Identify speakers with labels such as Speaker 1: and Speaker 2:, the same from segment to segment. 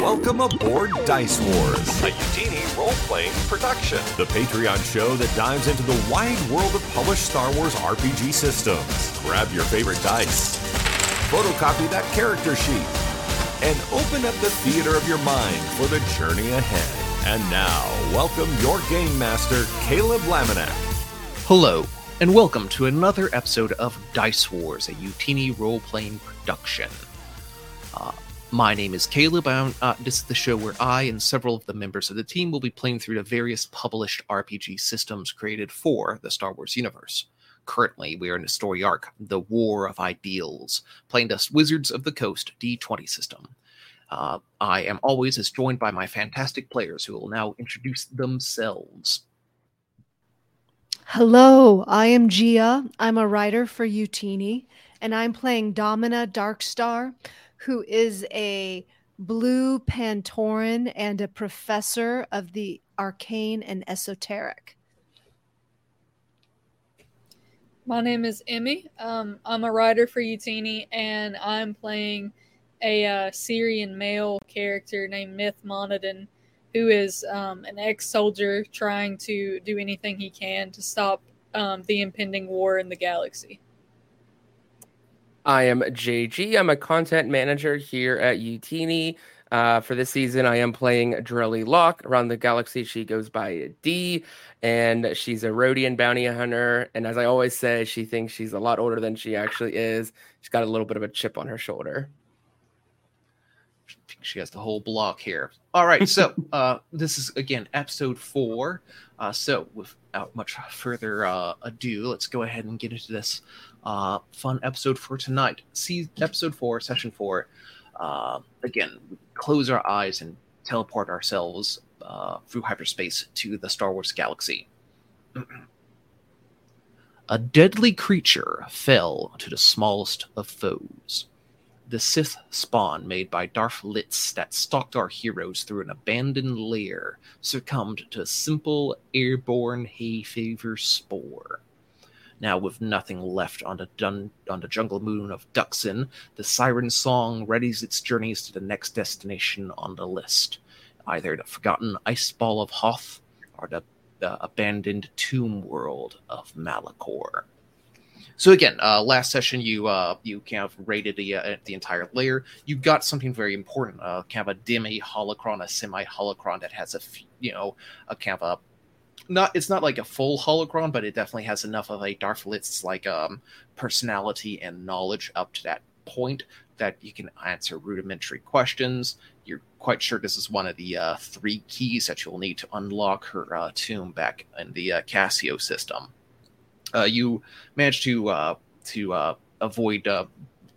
Speaker 1: Welcome aboard Dice Wars,
Speaker 2: a Utini role playing production.
Speaker 1: the Patreon show that dives into the wide world of published Star Wars RPG systems. Grab your favorite dice, photocopy that character sheet, and open up the theater of your mind for the journey ahead. And now, welcome your game master, Caleb Laminack.
Speaker 3: Hello, and welcome to another episode of Dice Wars, a Utini role playing production. Uh, my name is Caleb. I'm, uh, this is the show where I and several of the members of the team will be playing through the various published RPG systems created for the Star Wars universe. Currently, we are in a story arc, The War of Ideals, playing the Wizards of the Coast D20 system. Uh, I am always as joined by my fantastic players who will now introduce themselves.
Speaker 4: Hello, I am Gia. I'm a writer for Utini, and I'm playing Domina Darkstar, who is a blue Pantoran and a professor of the arcane and esoteric.
Speaker 5: My name is Emmy. Um, I'm a writer for Utini, and I'm playing a uh, Syrian male character named Myth Monodon, who is um, an ex-soldier trying to do anything he can to stop um, the impending war in the galaxy.
Speaker 6: I am JG. I'm a content manager here at Utini. Uh, for this season, I am playing Drelly Locke. Around the galaxy, she goes by D, and she's a Rodian bounty hunter. And as I always say, she thinks she's a lot older than she actually is. She's got a little bit of a chip on her shoulder.
Speaker 3: she has the whole block here. All right, so uh, this is again episode four. Uh, so without much further uh, ado, let's go ahead and get into this uh, fun episode for tonight. See episode four, session four. Uh, again, close our eyes and teleport ourselves uh, through hyperspace to the Star Wars galaxy. A deadly creature fell to the smallest of foes the Sith spawn made by Darth Listz that stalked our heroes through an abandoned lair succumbed to a simple airborne hay fever spore. Now, with nothing left on the, dun- on the jungle moon of Dxun, the siren song readies its journeys to the next destination on the list either the forgotten ice ball of Hoth or the uh, abandoned tomb world of Malachor. So again, uh, last session you uh, you kind of rated the uh, the entire layer. You got something very important, uh, kind of a demi holocron, a semi holocron that has a f- you know a kind of a not it's not like a full holocron, but it definitely has enough of a Darth Listz like um personality and knowledge up to that point that you can answer rudimentary questions. You're quite sure this is one of the uh, three keys that you'll need to unlock her uh, tomb back in the uh, Casio system uh, you managed to uh, to uh, avoid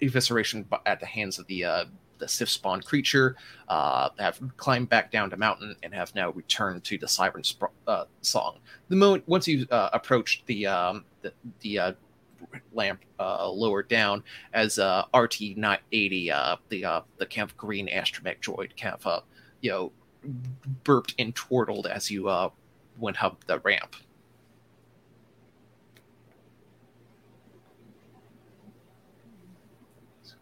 Speaker 3: evisceration at the hands of the uh, the Sith spawn creature. Uh, have climbed back down the mountain and have now returned to the siren sp- uh, song. The moment once you uh, approach the um, the, the uh, lamp uh, lower down as uh, RT not eighty uh, the the kind of green astromech droid kind of you know burped and twirled as you uh, went up the ramp.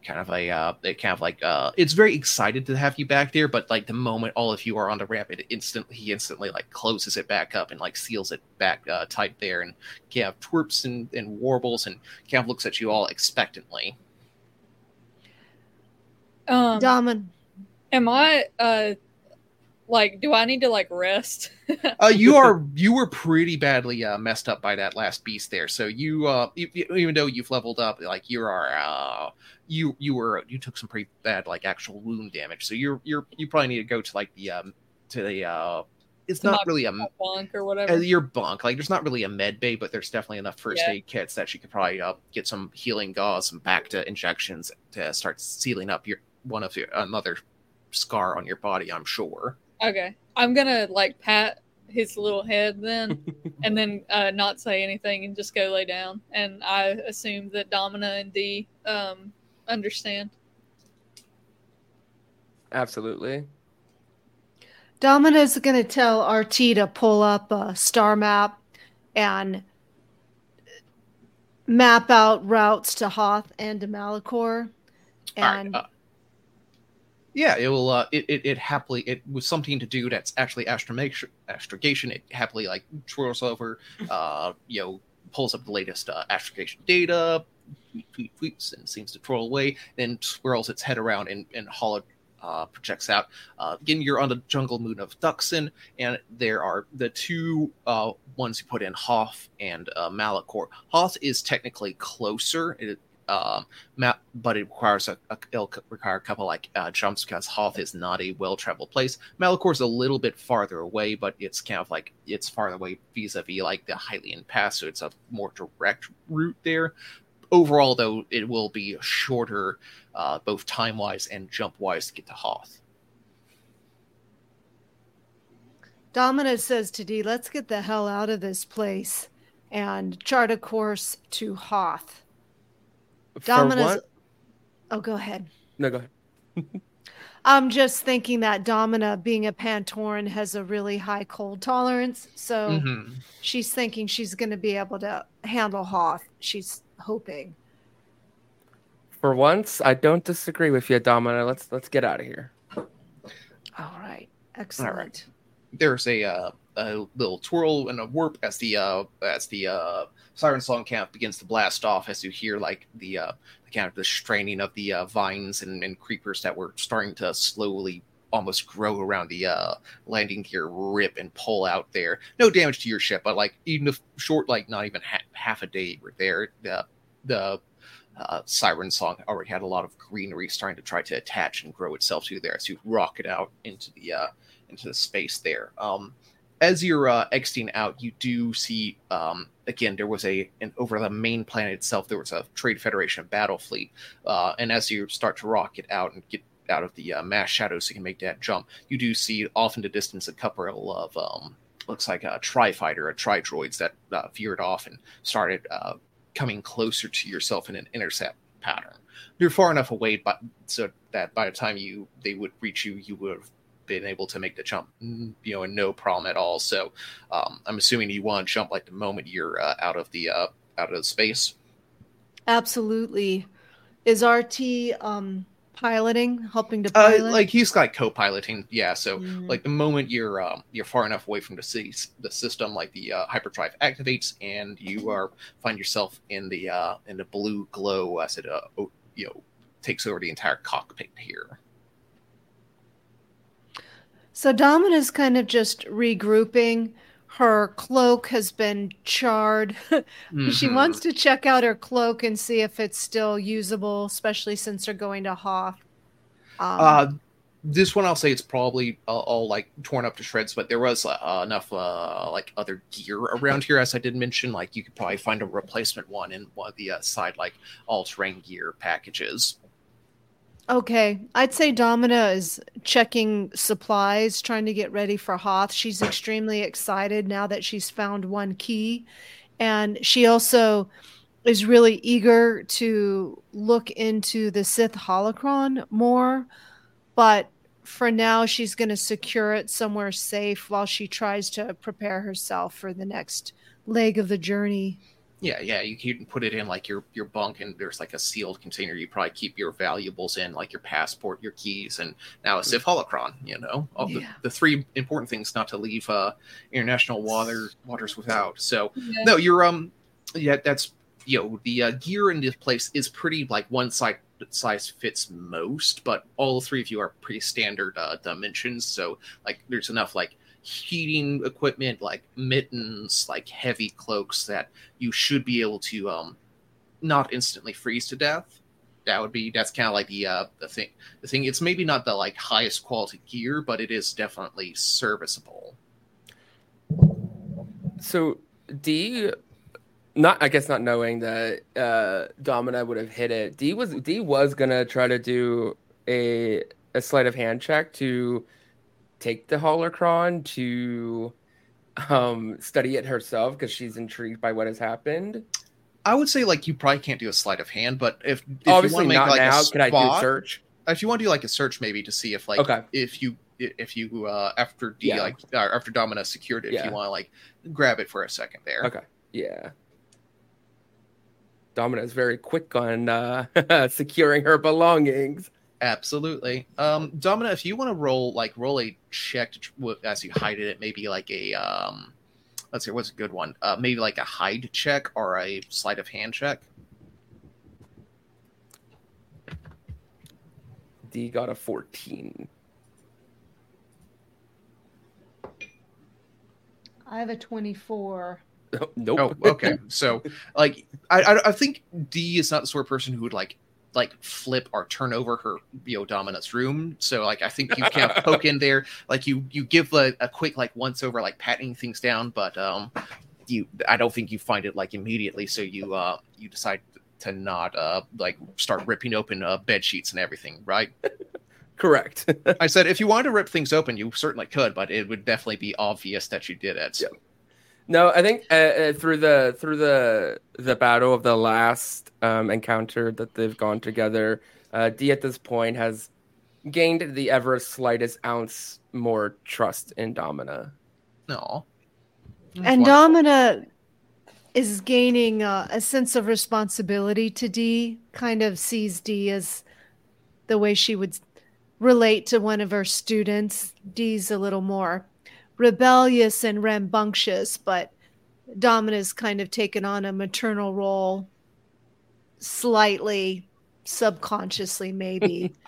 Speaker 3: Kind of a uh it kind of like uh it's very excited to have you back there but like the moment all of you are on the ramp it instantly he instantly like closes it back up and like seals it back uh tight there and kind of twerps and, and warbles and kind of looks at you all expectantly.
Speaker 5: Um,
Speaker 4: Domin,
Speaker 5: am I uh, like? Do I need to like rest?
Speaker 3: uh you are you were pretty badly uh messed up by that last beast there so you uh e- even though you've leveled up like you are uh you you were you took some pretty bad like actual wound damage so you're you're you probably need to go to like the um to the uh it's not really a
Speaker 5: Bunk or
Speaker 3: uh,
Speaker 5: whatever.
Speaker 3: your bunk. Like, there's not really a med bay, but there's definitely enough first
Speaker 5: Yeah.
Speaker 3: aid kits that you could probably uh, get some healing gauze, some Bacta injections to start sealing up your one of your another scar on your body. I'm sure.
Speaker 5: Okay. I'm gonna like pat his little head then and then uh, not say anything and just go lay down. And I assume that Domina and D um understand.
Speaker 6: Absolutely.
Speaker 4: Domina's going to tell RT to pull up a star map and map out routes to Hoth and to Malachor.
Speaker 3: All right,
Speaker 4: And
Speaker 3: uh, Yeah, it will. Uh, it, it it happily. It was something to do that's actually astromation, astrogation. It happily like twirls over. Uh, you know, pulls up the latest uh, astrogation data, tweet, tweets, and seems to twirl away. Then swirls its head around and and hollow uh, projects out. Uh, again, you're on the jungle moon of Dxun, and there are the two uh, ones you put in Hoth and uh, Malachor. Hoth is technically closer. It, um, but it requires a, a it'll require a couple like uh, jumps because Hoth is not a well traveled place. Malachor is a little bit farther away, but it's kind of like it's farther away vis-a-vis like the Hylian Pass, so it's a more direct route there. Overall, though, it will be shorter, uh, both time wise and jump wise, to get to Hoth.
Speaker 4: Domina says to Dee, let's get the hell out of this place and chart a course to Hoth.
Speaker 6: For
Speaker 4: Domina's.
Speaker 6: what?
Speaker 4: Oh, go ahead.
Speaker 6: No, go ahead.
Speaker 4: I'm just thinking that Domina, being a Pantoran, has a really high cold tolerance. So
Speaker 3: Mhm.
Speaker 4: she's thinking she's going to be able to handle Hoth. She's hoping.
Speaker 6: For once, I don't disagree with you, Domina. Let's let's get out of here.
Speaker 4: All right. Excellent. All right.
Speaker 3: There's a uh, a little twirl and a warp as the uh, as the uh, siren song camp begins to blast off. As you hear like the uh, kind of the straining of the uh, vines and, and creepers that were starting to slowly almost grow around the uh, landing gear rip and pull out there. No damage to your ship, but like even a short, like not even ha- half a day were there, the the uh, siren song already had a lot of greenery starting to try to attach and grow itself to there as you rocket out into the uh, into the space there. Um, as you're uh, exiting out, you do see um, again there was a and over the main planet itself there was a Trade Federation battle fleet, uh, and as you start to rocket out and get out of the uh, mass shadows so you can make that jump, you do see off in the distance a couple of um, looks like a tri fighter, a tri droids that uh, veered off and started uh, coming closer to yourself in an intercept pattern. You're far enough away, but so that by the time you they would reach you, you would have been able to make the jump, you know, in no problem at all. So um, I'm assuming you want to jump like the moment you're uh, out of the uh, out of the space.
Speaker 4: Absolutely. Is RT um, piloting, helping to
Speaker 3: Uh,
Speaker 4: pilot?
Speaker 3: like he's like co-piloting, yeah. So
Speaker 4: Mhm.
Speaker 3: like the moment you're um, you're far enough away from the city, the system, like the uh, hyperdrive activates, and you are find yourself in the uh, in the blue glow as it uh, you know takes over the entire cockpit here.
Speaker 4: So Domina's kind of just regrouping. Her cloak has been charred. She
Speaker 3: Mhm.
Speaker 4: wants to check out her cloak and see if it's still usable, especially since they're going to Hoth. Um,
Speaker 3: Uh, this one I'll say it's probably uh, all like torn up to shreds, but there was uh, enough uh, like other gear around here, as I did mention. Like you could probably find a replacement one in one of the uh, side like all terrain gear packages.
Speaker 4: Okay, I'd say Domina is checking supplies, trying to get ready for Hoth. She's extremely excited now that she's found one key. And she also is really eager to look into the Sith holocron more. But for now, she's going to secure it somewhere safe while she tries to prepare herself for the next leg of the journey.
Speaker 3: Yeah, yeah, you can put it in like your your bunk, and there's like a sealed container. You probably keep your valuables in, like your passport, your keys, and now a Sith holocron. You know, all the,
Speaker 4: Yeah.
Speaker 3: the three important things not to leave uh, international water waters without. So
Speaker 5: Yeah.
Speaker 3: no, you're um, yeah, that's you know the uh, gear in this place is pretty like one size size fits most, but all three of you are pretty standard uh, dimensions. So like, there's enough like heating equipment, like mittens, like heavy cloaks that you should be able to um not instantly freeze to death. That would be that's kind of like the uh the thing. The thing it's maybe not the like highest quality gear, but it is definitely serviceable.
Speaker 6: So D, not I guess not knowing that uh, Domina would have hit it. D was D was gonna try to do a a sleight of hand check to take the holocron to um study it herself because she's intrigued by what has happened.
Speaker 3: I would say like you probably can't do a sleight of hand, but if, if
Speaker 6: Obviously
Speaker 3: you want to make
Speaker 6: not
Speaker 3: like
Speaker 6: now.
Speaker 3: a
Speaker 6: Could I do search?
Speaker 3: If you want to do like a search, maybe to see if like
Speaker 6: Okay.
Speaker 3: if you if you uh after D
Speaker 6: Yeah.
Speaker 3: like uh, after Domina secured it, if you want to like grab it for a second there.
Speaker 6: Okay. Yeah. Domina is very quick on uh, securing her belongings.
Speaker 3: Absolutely. Um, Domina, if you want to roll like roll a check to, tr- as you hide it, maybe like a um, let's see, what's a good one? Uh, maybe like a hide check or a sleight of hand check.
Speaker 6: D got a 14.
Speaker 4: I have a 24.
Speaker 6: nope.
Speaker 3: Oh, okay. so, like, I, I I think D is not the sort of person who would like like flip or turn over her you know Domina's room. So, like, I think you can poke in there, like you you give a, a quick like once over, like patting things down, but um, you I don't think you find it like immediately. So you uh you decide to not uh like start ripping open uh, bed sheets and everything, right?
Speaker 6: Correct.
Speaker 3: I said if you wanted to rip things open, you certainly could, but it would definitely be obvious that you did it.
Speaker 6: Yeah. No, I think uh, uh, through the through the the battle of the last um, encounter that they've gone together, uh, D at this point has gained the ever slightest ounce more trust in Domina.
Speaker 3: No.
Speaker 4: and Domina is gaining uh, a sense of responsibility to D, kind of sees D as the way she would relate to one of her students. D's a little more rebellious and rambunctious, but Domina's kind of taken on a maternal role slightly subconsciously, maybe.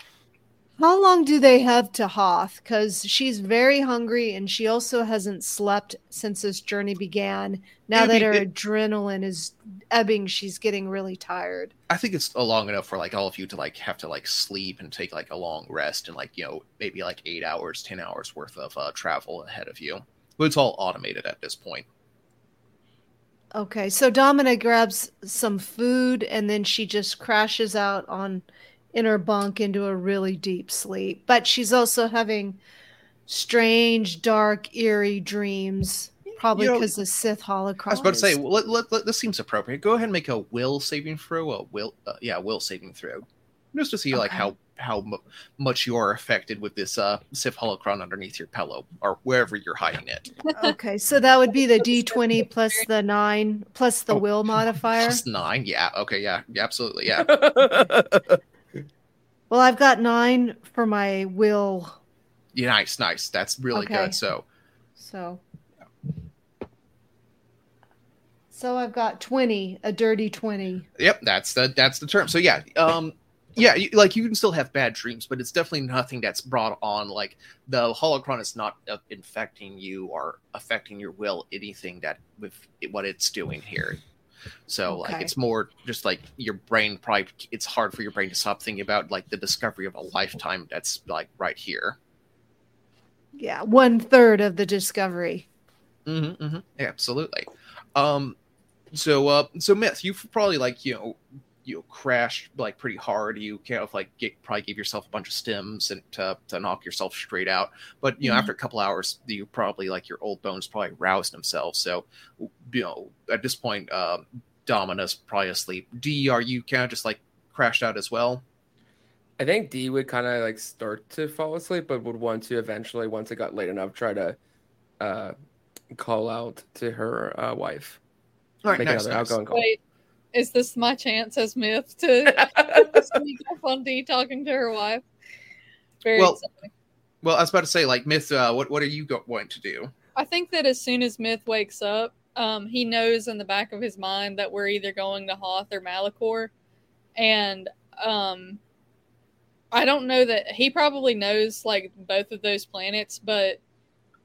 Speaker 4: How long do they have to Hoth? Because she's very hungry and she also hasn't slept since this journey began. Now
Speaker 3: It'd
Speaker 4: that her
Speaker 3: it-
Speaker 4: adrenaline is ebbing, she's getting really tired.
Speaker 3: I think it's long enough for like all of you to like have to like sleep and take like a long rest and like you know maybe like eight hours, ten hours worth of uh, travel ahead of you. But it's all automated at this point.
Speaker 4: Okay, so Domina grabs some food and then she just crashes out on in her bunk into a really deep sleep. But she's also having strange, dark, eerie dreams, probably
Speaker 3: You know,
Speaker 4: because the Sith holocron.
Speaker 3: I was about to say,
Speaker 4: is-
Speaker 3: let, let, let- this seems appropriate. Go ahead and make a will saving throw. A will, uh, yeah, will saving throw, just to see like how how mu- much you are affected with this uh Sith holocron underneath your pillow or wherever you're hiding it.
Speaker 4: okay, so that would be the D20 plus the nine plus the
Speaker 3: Oh,
Speaker 4: will modifier.
Speaker 3: Plus nine, yeah, okay, yeah, yeah, absolutely, yeah.
Speaker 4: Well, I've got nine for my will,
Speaker 3: yeah nice, nice. That's really
Speaker 4: Okay.
Speaker 3: good. So
Speaker 4: so. So I've got 20, a dirty 20.
Speaker 3: Yep, that's the that's the term. So yeah, um, yeah, you, like you can still have bad dreams, but it's definitely nothing that's brought on. Like the holocron is not uh, infecting you or affecting your will. Anything that with what it's doing here. So like it's more just like your brain probably it's hard for your brain to stop thinking about like the discovery of a lifetime that's like right here.
Speaker 4: Yeah, one third of the discovery.
Speaker 3: Mm-hmm, mm-hmm. Absolutely. Um, so uh, so myth, you've probably like you know you know, crashed like pretty hard. You kind of like get, probably gave yourself a bunch of stims and to to knock yourself straight out. But you know,
Speaker 4: Mhm.
Speaker 3: after a couple hours, you probably like your old bones probably roused themselves. So you know, at this point, um, Domina's probably asleep. D, are you kind of just like crashed out as well?
Speaker 6: I think D would kind of like start to fall asleep, but would want to eventually, once it got late enough, try to uh, call out to her uh, wife.
Speaker 3: All right,
Speaker 6: Make
Speaker 3: nice,
Speaker 6: another
Speaker 3: nice.
Speaker 6: outgoing call.
Speaker 5: Wait, is this my chance as Myth to sneak up on D talking to her wife? Very
Speaker 3: Well-
Speaker 5: exciting.
Speaker 3: Well, I was about to say, like Myth, uh, what what are you go- going to do?
Speaker 5: I think that as soon as Myth wakes up, um, he knows in the back of his mind that we're either going to Hoth or Malachor, and um, I don't know that he probably knows like both of those planets, but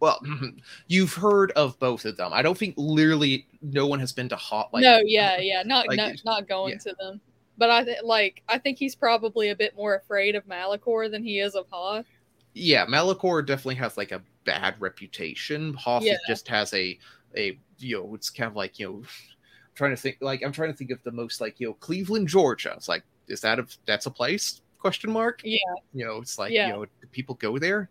Speaker 3: Well, mm-hmm. you've heard of both of them. I don't think literally no one has been to hot like
Speaker 5: no, yeah, yeah, not
Speaker 3: like,
Speaker 5: not, not going
Speaker 3: yeah.
Speaker 5: to them. But I th- like I think he's probably a bit more afraid of Malachor than he is of Hoth.
Speaker 3: yeah, Malachor definitely has like a bad reputation. Hoth
Speaker 5: Yeah.
Speaker 3: just has a a you know it's kind of like you know I'm trying to think like I'm trying to think of the most like you know Cleveland, Georgia. It's like is that a that's a place? Question mark.
Speaker 5: Yeah.
Speaker 3: You know, it's like
Speaker 5: Yeah.
Speaker 3: you know do people go there.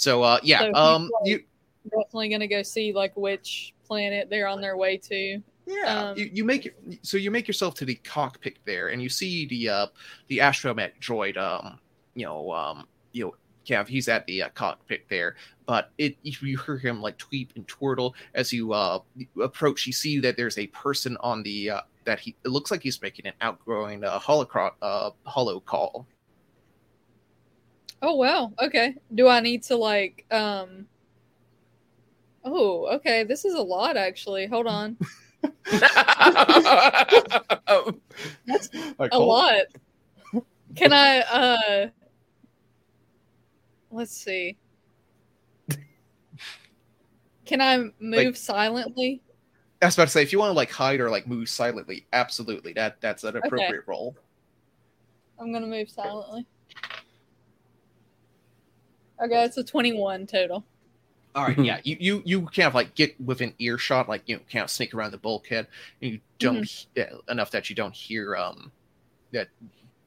Speaker 3: So uh yeah,
Speaker 5: So
Speaker 3: um you
Speaker 5: Definitely gonna go see like which planet they're on their way to.
Speaker 3: Yeah,
Speaker 5: Um,
Speaker 3: you, you make so you make yourself to the cockpit there, and you see the uh, the astromech droid. Um, you know, um, you know, Kev, he's at the uh, cockpit there, but it you hear him like tweet and twirtle as you uh approach. You see that there's a person on the uh, that he it looks like he's making an outgoing uh, holocron uh hollow call.
Speaker 5: Oh wow. Okay. Do I need to like um Oh, okay. This is a lot actually. Hold on. That's a lot. Can I uh let's see. Can I move
Speaker 3: Like-
Speaker 5: silently?
Speaker 3: I was about to say, if you want to like hide or like move silently, absolutely, that that's an appropriate role.
Speaker 5: I'm gonna move silently. Okay, it's a 21 total.
Speaker 3: All right, yeah, you, you you kind of like get within earshot, like you know, kind of sneak around the bulkhead, and you don't yeah, enough that you don't hear um that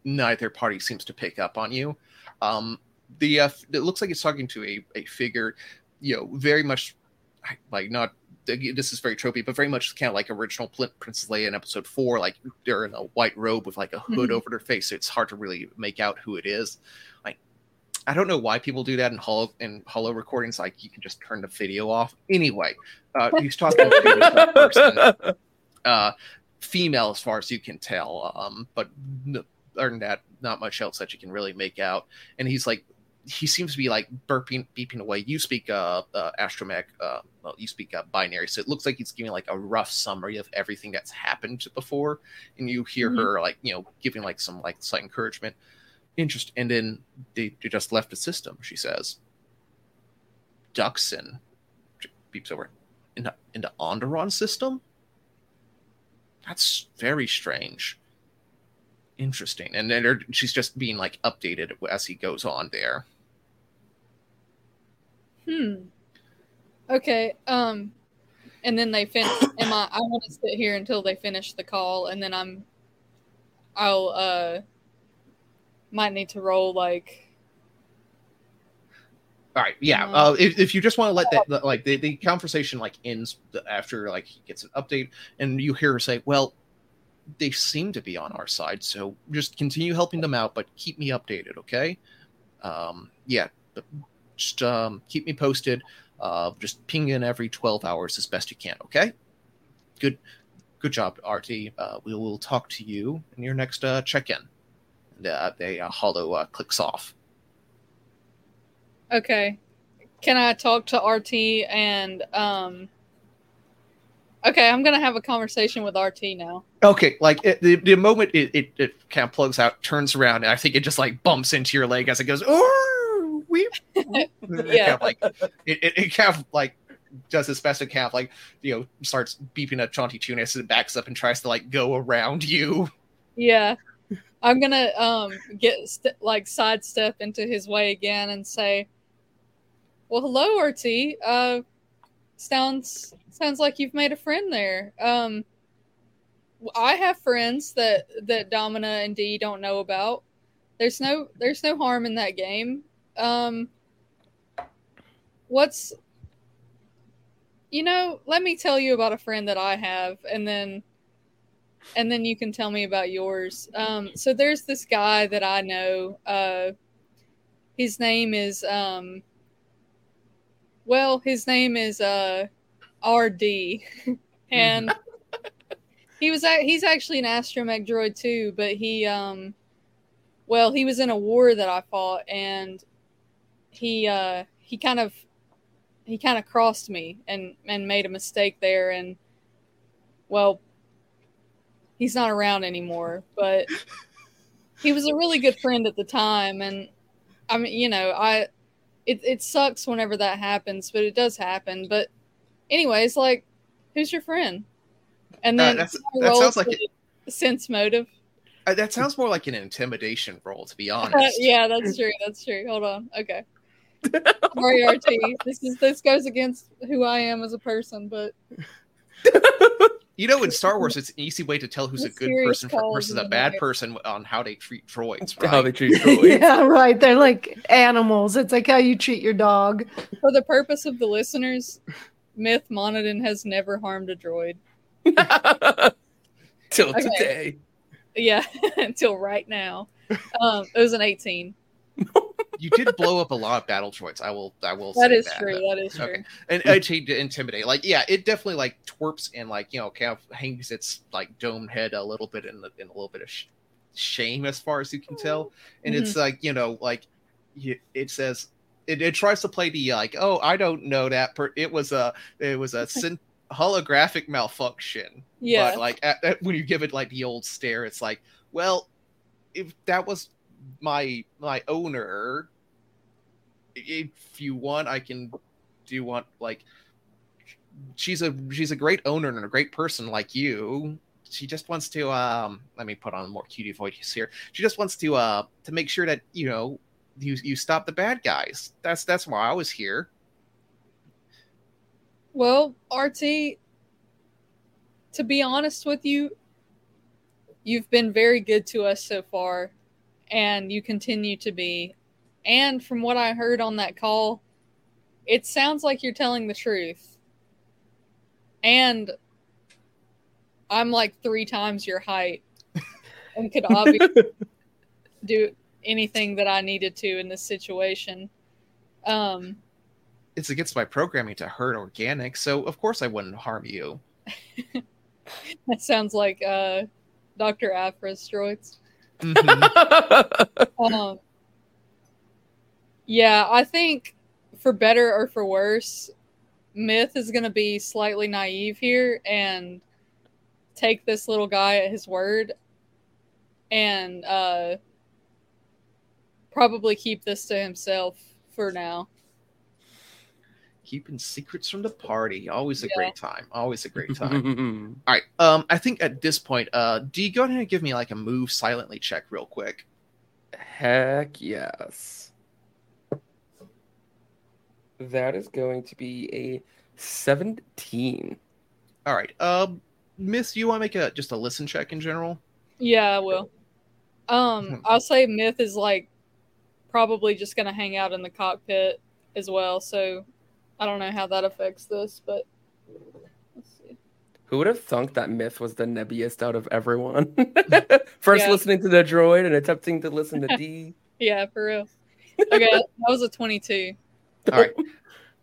Speaker 3: neither party seems to pick up on you. Um, the uh, it looks like it's talking to a a figure, you know, very much like not. This is very tropey, but very much kind of like original Princess Leia in Episode Four. Like they're in a white robe with like a hood
Speaker 5: Mhm.
Speaker 3: over their face, so it's hard to really make out who it is. Like I don't know why people do that in hollow in hollow recordings. Like you can just turn the video off. Anyway, uh, he's talking to a person, uh, female as far as you can tell, um, but other than that, not much else that you can really make out. And he's like, he seems to be like burping, beeping away. You speak uh, uh astromech, uh, well, you speak uh, binary, so it looks like he's giving like a rough summary of everything that's happened before, and you hear
Speaker 5: Mhm.
Speaker 3: her like you know giving like some like slight encouragement interest and then they, they just left the system she says dxun beeps over in the in the Onderon system that's very strange interesting and then she's just being like updated as he goes on there
Speaker 5: Hmm. Okay. Um, and then they finish. am I? I want to sit here until they finish the call, and then I'm. I'll uh. Might need to roll like.
Speaker 3: all right yeah
Speaker 5: Um,
Speaker 3: uh, if, if you just want to let that the- like the, the conversation like ends after like he gets an update and you hear her say well they seem to be on our side so just continue helping them out but keep me updated okay? Um yeah but just um keep me posted uh just ping in every 12 hours as best you can okay? Good good job rt uh we will talk to you in your next uh check-in and, uh, they uh, hollow uh, clicks off
Speaker 5: Okay. Can I talk to RT and um. Okay, I'm gonna have a conversation with RT now.
Speaker 3: Okay, like it, the the moment it, it it kind of plugs out, turns around, and I think it just like bumps into your leg as it goes. Oh, we
Speaker 5: Yeah.
Speaker 3: kind of like it, it, it kind of like does its best to kind of like you know starts beeping a at Chauncey Tunis it backs up and tries to like go around you.
Speaker 5: Yeah. I'm gonna um get st- like sidestep into his way again and say, "Well, hello, RT. Uh, sounds sounds like you've made a friend there. Um, I have friends that that Domina and D don't know about. There's no there's no harm in that game. Um, what's you know? Let me tell you about a friend that I have, and then." And then you can tell me about yours. Um, so there's this guy that I know. Uh, his name is um, well, his name is uh, RD, and he was a- he's actually an astromech droid too. But he um, well, he was in a war that I fought, and he uh, he kind of he kind of crossed me and and made a mistake there, and well he's not around anymore but he was a really good friend at the time. And i mean you know i it, it sucks whenever that happens but it does happen. But anyways like who's your friend? And
Speaker 3: Uh,
Speaker 5: then I
Speaker 3: that sounds like
Speaker 5: sense motive?
Speaker 3: Uh, that sounds more like an intimidation role, to be
Speaker 5: Uh,
Speaker 3: honest.
Speaker 5: yeah that's true that's true. Hold on okay. Sorry rt this is this goes against who i am as a person but
Speaker 3: You know, in Star Wars, it's an easy way to tell who's a good person versus a bad person on how they treat droids,
Speaker 6: How they treat droids.
Speaker 4: yeah, right. They're like animals. It's like how you treat your dog.
Speaker 5: for the purpose of the listeners myth monodin has never harmed a droid
Speaker 6: Till
Speaker 5: Okay.
Speaker 6: today.
Speaker 5: Yeah, until right now. Um, it was an 18.
Speaker 3: You did blow up a lot of battle droids. I will, I will.
Speaker 5: That is true. That is true.
Speaker 3: Okay. and actually to intimidate like yeah it definitely like twerps and like you know kind of hangs its like domed head a little bit in, the, in a little bit of sh- shame as far as you can tell and
Speaker 5: Mm-hmm.
Speaker 3: it's like you know like it says it, it tries to play the like, oh, I don't know that. Per- it was a it was a holographic malfunction.
Speaker 5: Yeah.
Speaker 3: But like at, at- when you give it like the old stare, it's like, well, if that was my my owner, if you want, I can do want like she's a she's a great owner and a great person like you. She just wants to um let me put on more cutie voice here. She just wants to uh to make sure that you know you you stop the bad guys. That's that's why I was here.
Speaker 5: Well, RT, to be honest with you, you've been very good to us so far, and you continue to be. And from what I heard on that call, it sounds like you're telling the truth. And I'm like three times your height and could obviously do anything that I needed to in this situation. Um,
Speaker 3: It's against my programming to hurt organic, so of course I wouldn't harm you.
Speaker 5: that sounds like uh, Dr. Aphra's droids.
Speaker 3: Mhm.
Speaker 5: Um, yeah, I think for better or for worse, Myth is going to be slightly naive here and take this little guy at his word and uh, probably keep this to himself for now.
Speaker 3: Keeping secrets from the party, always a
Speaker 5: Yeah.
Speaker 3: great time. Always a great time. All right. Um, I think at this point, uh, do you go ahead and give me like a move silently check real quick?
Speaker 6: Heck yes. That is going to be a 17.
Speaker 3: All right. Um, Miss, you want to make a just a listen check in general?
Speaker 5: Yeah, I will. Um, I'll say Myth is like probably just gonna hang out in the cockpit as well. So I don't know how that affects this, but let's see.
Speaker 6: Who would have thunk that Myth was the nebbiest out of everyone? First
Speaker 5: Yeah.
Speaker 6: listening to the droid and attempting to listen to D.
Speaker 5: Yeah, for real. Okay, that was a twenty-two.
Speaker 3: All right.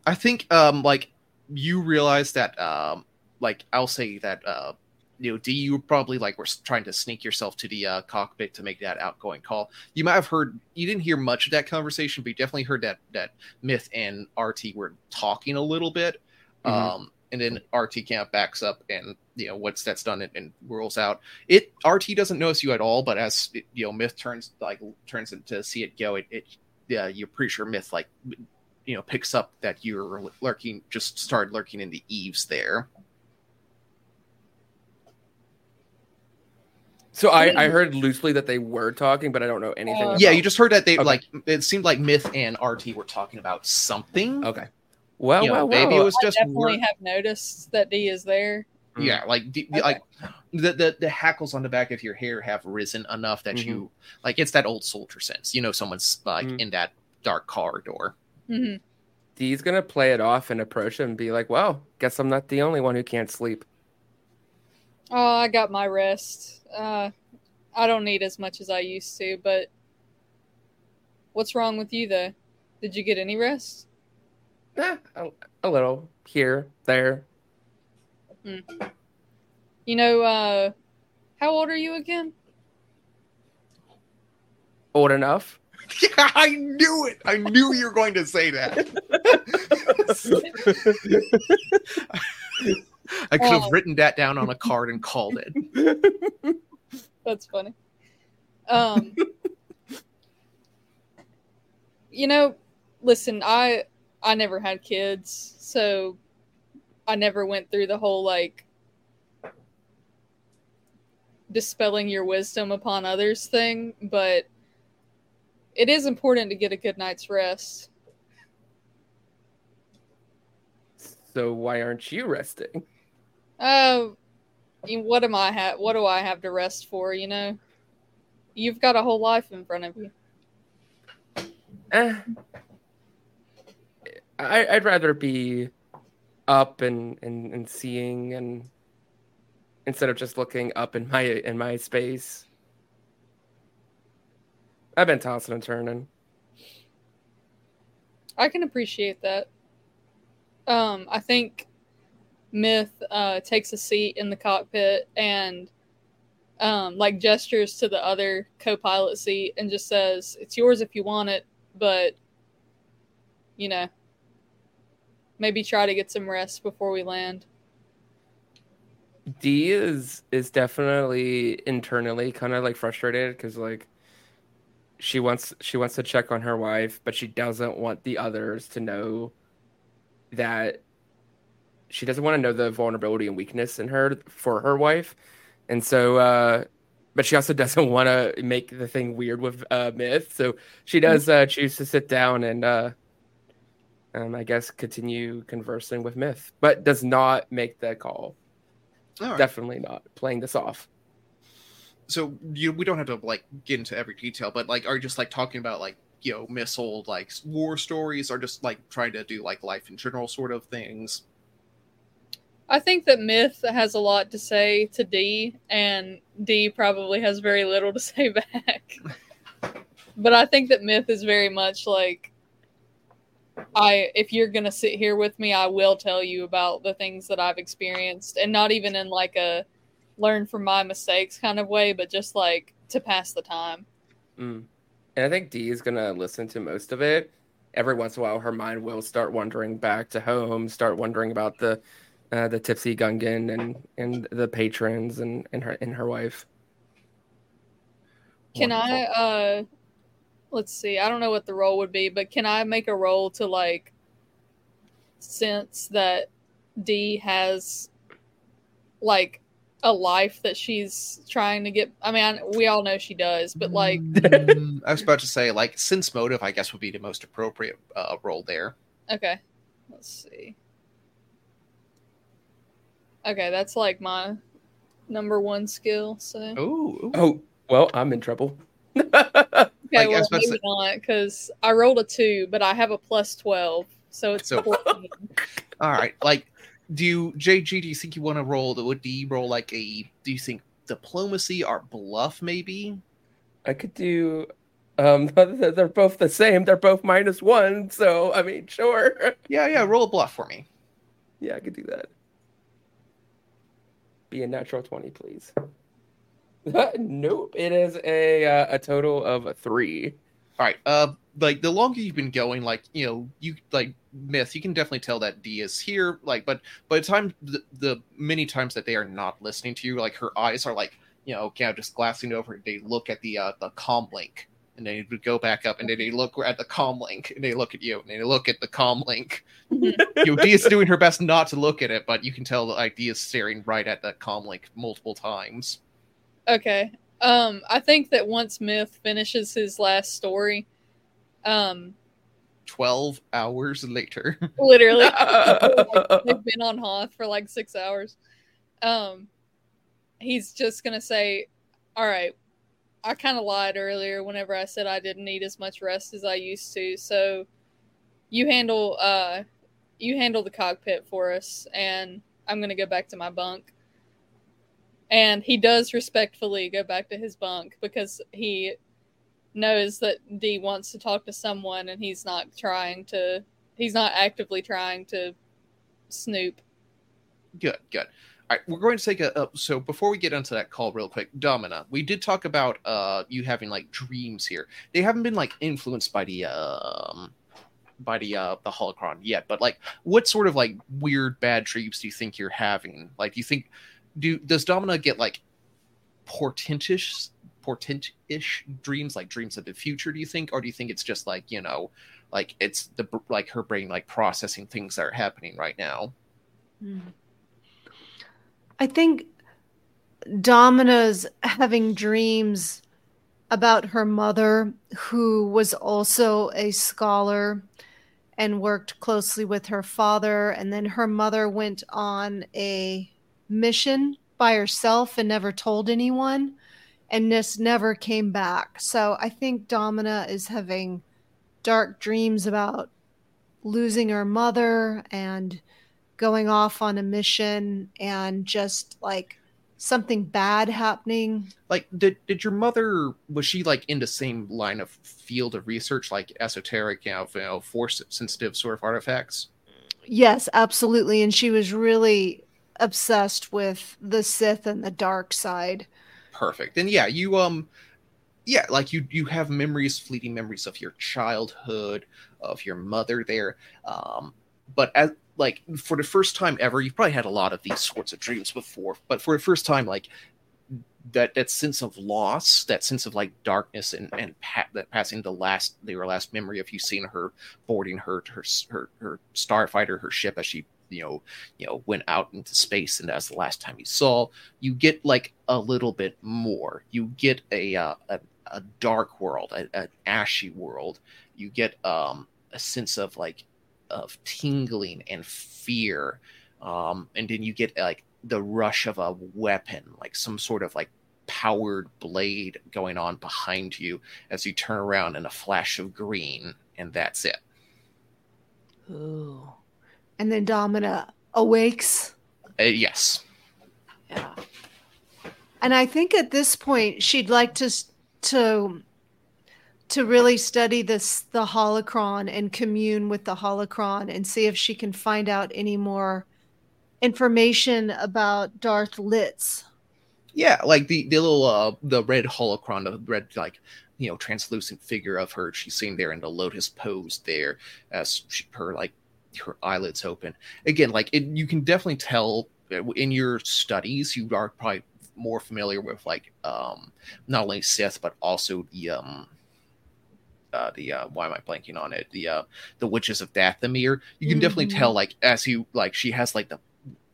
Speaker 3: I think um like you realize that um like I'll say that uh you know D you probably like were trying to sneak yourself to the uh, cockpit to make that outgoing call. You might have heard you didn't hear much of that conversation, but you definitely heard that that Myth and RT were talking a little bit.
Speaker 6: Mhm.
Speaker 3: Um and then RT camp backs up and you know once that's done and, and rolls out. It RT doesn't notice you at all, but as it, you know Myth turns like turns to see it go, it, it yeah, you're pretty sure Myth like you know picks up that you're lurking just started lurking in the eaves there
Speaker 6: So I, I heard loosely that they were talking, but I don't know anything.
Speaker 5: Uh,
Speaker 6: about
Speaker 3: yeah you just heard that they
Speaker 6: Okay.
Speaker 3: like it seemed like myth and rt were talking about something
Speaker 6: Okay. Well,
Speaker 3: You know,
Speaker 6: well,
Speaker 3: maybe
Speaker 6: well.
Speaker 3: it was
Speaker 5: I
Speaker 3: just
Speaker 5: definitely
Speaker 3: wor-
Speaker 5: have noticed that D is there.
Speaker 3: yeah like the,
Speaker 5: Okay.
Speaker 3: like the, the the hackles on the back of your hair have risen enough that you like it's that old soldier sense you know someone's like
Speaker 6: Mhm.
Speaker 3: in that dark corridor
Speaker 5: hmm
Speaker 6: D's gonna play it off and approach him and be like, "Well, guess I'm not the only one who can't sleep."
Speaker 5: Oh, I got my rest. Uh, I don't need as much as I used to, but what's wrong with you though? Did you get any rest?
Speaker 6: Eh, a, a little here, there.
Speaker 5: You know, uh, how old are you again?
Speaker 6: Old enough.
Speaker 3: Yeah i knew it i knew you were going to say that i could have
Speaker 5: Oh.
Speaker 3: written that down on a card and called it
Speaker 5: That's funny. Um, you know, listen, I I never had kids, so I never went through the whole like dispelling your wisdom upon others thing, but it is important to get a good night's rest.
Speaker 6: So why aren't you resting?
Speaker 5: Oh, you- what am I ha- what do I have to rest for, you know? You've got a whole life in front of you.
Speaker 6: Eh. I, I'd rather be up and, and, and seeing and instead of just looking up in my in my space. I've been tossing and turning.
Speaker 5: I can appreciate that. Um, I think Myth uh, takes a seat in the cockpit and um, like gestures to the other co-pilot seat and just says, "It's yours if you want it. but you know, maybe try to get some rest before we land.
Speaker 6: D is is definitely internally kind of like frustrated because like she wants she wants to check on her wife, but she doesn't want the others to know that she doesn't want to know the vulnerability and weakness in her for her wife, and so uh, but she also doesn't want to make the thing weird with uh, myth, so she does uh, choose to sit down and uh, um, I guess continue conversing with myth, but does not make the call.
Speaker 3: All right.
Speaker 6: Definitely not playing this off.
Speaker 3: So you we don't have to like get into every detail, but like are you just like talking about like you know missile like war stories, or just like trying to do like life in general sort of things?
Speaker 5: I think that Myth has a lot to say to D, and D probably has very little to say back. but I think that Myth is very much like I if you're to sit here with me, I will tell you about the things that I've experienced and not even in like a learn from my mistakes kind of way, but just like to pass the time.
Speaker 6: Mm. And I think D is gonna listen to most of it. Every once in a while, her mind will start wandering back to home, start wondering about the uh, the tipsy Gungan and and the patrons and and her and her wife.
Speaker 5: Can I uh let's see. I don't know what the role would be, but can I make a role to like sense that D has like a life that she's trying to get I mean, I, we all know she does, but like
Speaker 3: Mm, I was about to say like sense motive, I guess would be the most appropriate uh, role there.
Speaker 5: okay. Let's see. Okay, that's like my number one skill, so
Speaker 3: Oh,
Speaker 6: Oh well, I'm in trouble.
Speaker 5: Okay,
Speaker 3: Like,
Speaker 5: well,
Speaker 3: was about to
Speaker 5: maybe not because I rolled a two, but I have a plus twelve, so it's
Speaker 3: So-
Speaker 5: 14.
Speaker 3: all right. Like, do you JG? Do you think you want to roll? The would D roll like a? Do you think diplomacy or bluff maybe?
Speaker 6: I could do. Um, they're both the same. They're both minus one. So I mean, sure.
Speaker 3: Yeah, yeah. Roll a bluff for me.
Speaker 6: Yeah, I could do that. Be a natural twenty, please. nope. It is a uh, a total of three.
Speaker 3: All right. Uh, like the longer you've been going, like you know, you like myth. You can definitely tell that D is here. Like, but by the time the, the many times that they are not listening to you, like her eyes are like you know, kind of just glassing over. They look at the uh the com link. And they would go back up, and then they look at the com link, and they look at you, and they look at the com link. you know, D is doing her best not to look at it, but you can tell that like D is staring right at that com link multiple times.
Speaker 5: Okay. Um, I think that once Myth finishes his last story, um,
Speaker 3: Twelve hours later.
Speaker 5: literally, they've been on Hoth for like six hours. Um, he's just gonna say, "All right, I kind of lied earlier whenever I said I didn't need as much rest as I used to. So, you handle uh, you handle the cockpit for us, and I'm gonna go back to my bunk." And he does respectfully go back to his bunk because he knows that D wants to talk to someone and he's not trying to he's not actively trying to snoop.
Speaker 3: Good, good. All right, we're going to take a, a so before we get into that call real quick, Domina, we did talk about uh you having like dreams here. They haven't been like influenced by the um by the uh the holocron yet, but like what sort of like weird bad dreams do you think you're having? Like do you think do does Domina get like portentous portent-ish dreams like dreams of the future do you think or do you think it's just like you know like it's the like her brain like processing things that are happening right now hmm.
Speaker 4: I think Domina's having dreams about her mother, who was also a scholar and worked closely with her father. And then her mother went on a mission by herself and never told anyone, and this never came back. So I think Domina is having dark dreams about losing her mother and going off on a mission and just like something bad happening.
Speaker 3: like did did your mother was she like in the same line of field of research like esoteric you know, you know force sensitive sort of artifacts
Speaker 4: Yes, absolutely. And she was really obsessed with the Sith and the dark side.
Speaker 3: perfect and yeah you um yeah, like you you have memories, fleeting memories of your childhood, of your mother there. Um, but as like for the first time ever, you've probably had a lot of these sorts of dreams before, but for the first time, like that that sense of loss, that sense of like darkness and and pa- that passing the last your last memory of you seeing her boarding her her her her starfighter, her ship as she you know you know went out into space and that's the last time you saw you get like a little bit more. You get a uh, a, a dark world a, an ashy world. You get um a sense of like of tingling and fear um and then you get like the rush of a weapon like some sort of like powered blade going on behind you as you turn around in a flash of green and that's it.
Speaker 4: Ooh. And then Domina awakes.
Speaker 3: uh, yes
Speaker 4: Yeah. And I think at this point she'd like to to to really study this the holocron and commune with the holocron and see if she can find out any more information about Darth Listz.
Speaker 3: Yeah, like the the little uh the red holocron, the red like you know translucent figure of her. She's sitting there in the lotus pose there as she, her like her eyelids open. Again, like it, you can definitely tell in your studies you are probably more familiar with like um not only Sith but also the um uh, the uh, why am I blanking on it? The uh, the witches of Dathomir. You can definitely
Speaker 4: Mhm.
Speaker 3: tell like as you like she has like the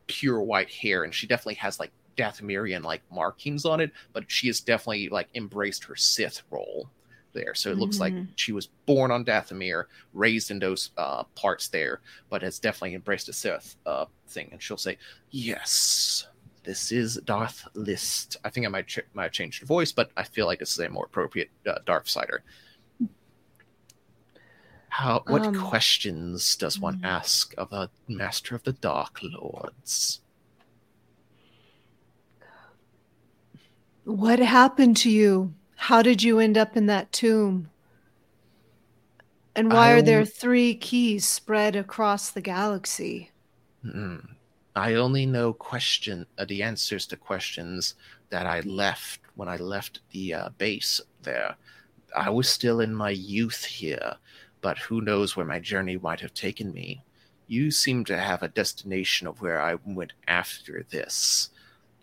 Speaker 3: pure white hair and she definitely has like Dathomirian like markings on it, but she has definitely like embraced her Sith role there. So it looks like
Speaker 4: Mhm.
Speaker 3: she was born on Dathomir, raised in those uh, parts there, but has definitely embraced a Sith uh, thing. And she'll say, "Yes, this is Darth Listz." I think I might ch- might have changed her voice, but I feel like this is a more appropriate uh, Darth Sider. How? What
Speaker 4: Um,
Speaker 3: questions does one
Speaker 4: hmm.
Speaker 3: ask of a master of the Dark Lords?
Speaker 4: What happened to you? How did you end up in that tomb? And why
Speaker 3: I
Speaker 4: are there three keys spread across the galaxy?
Speaker 3: Mm. I only know question uh, the answers to questions that I left when I left the uh, base there. I was still in my youth here, but who knows where my journey might have taken me. You seem to have a destination of where I went after this.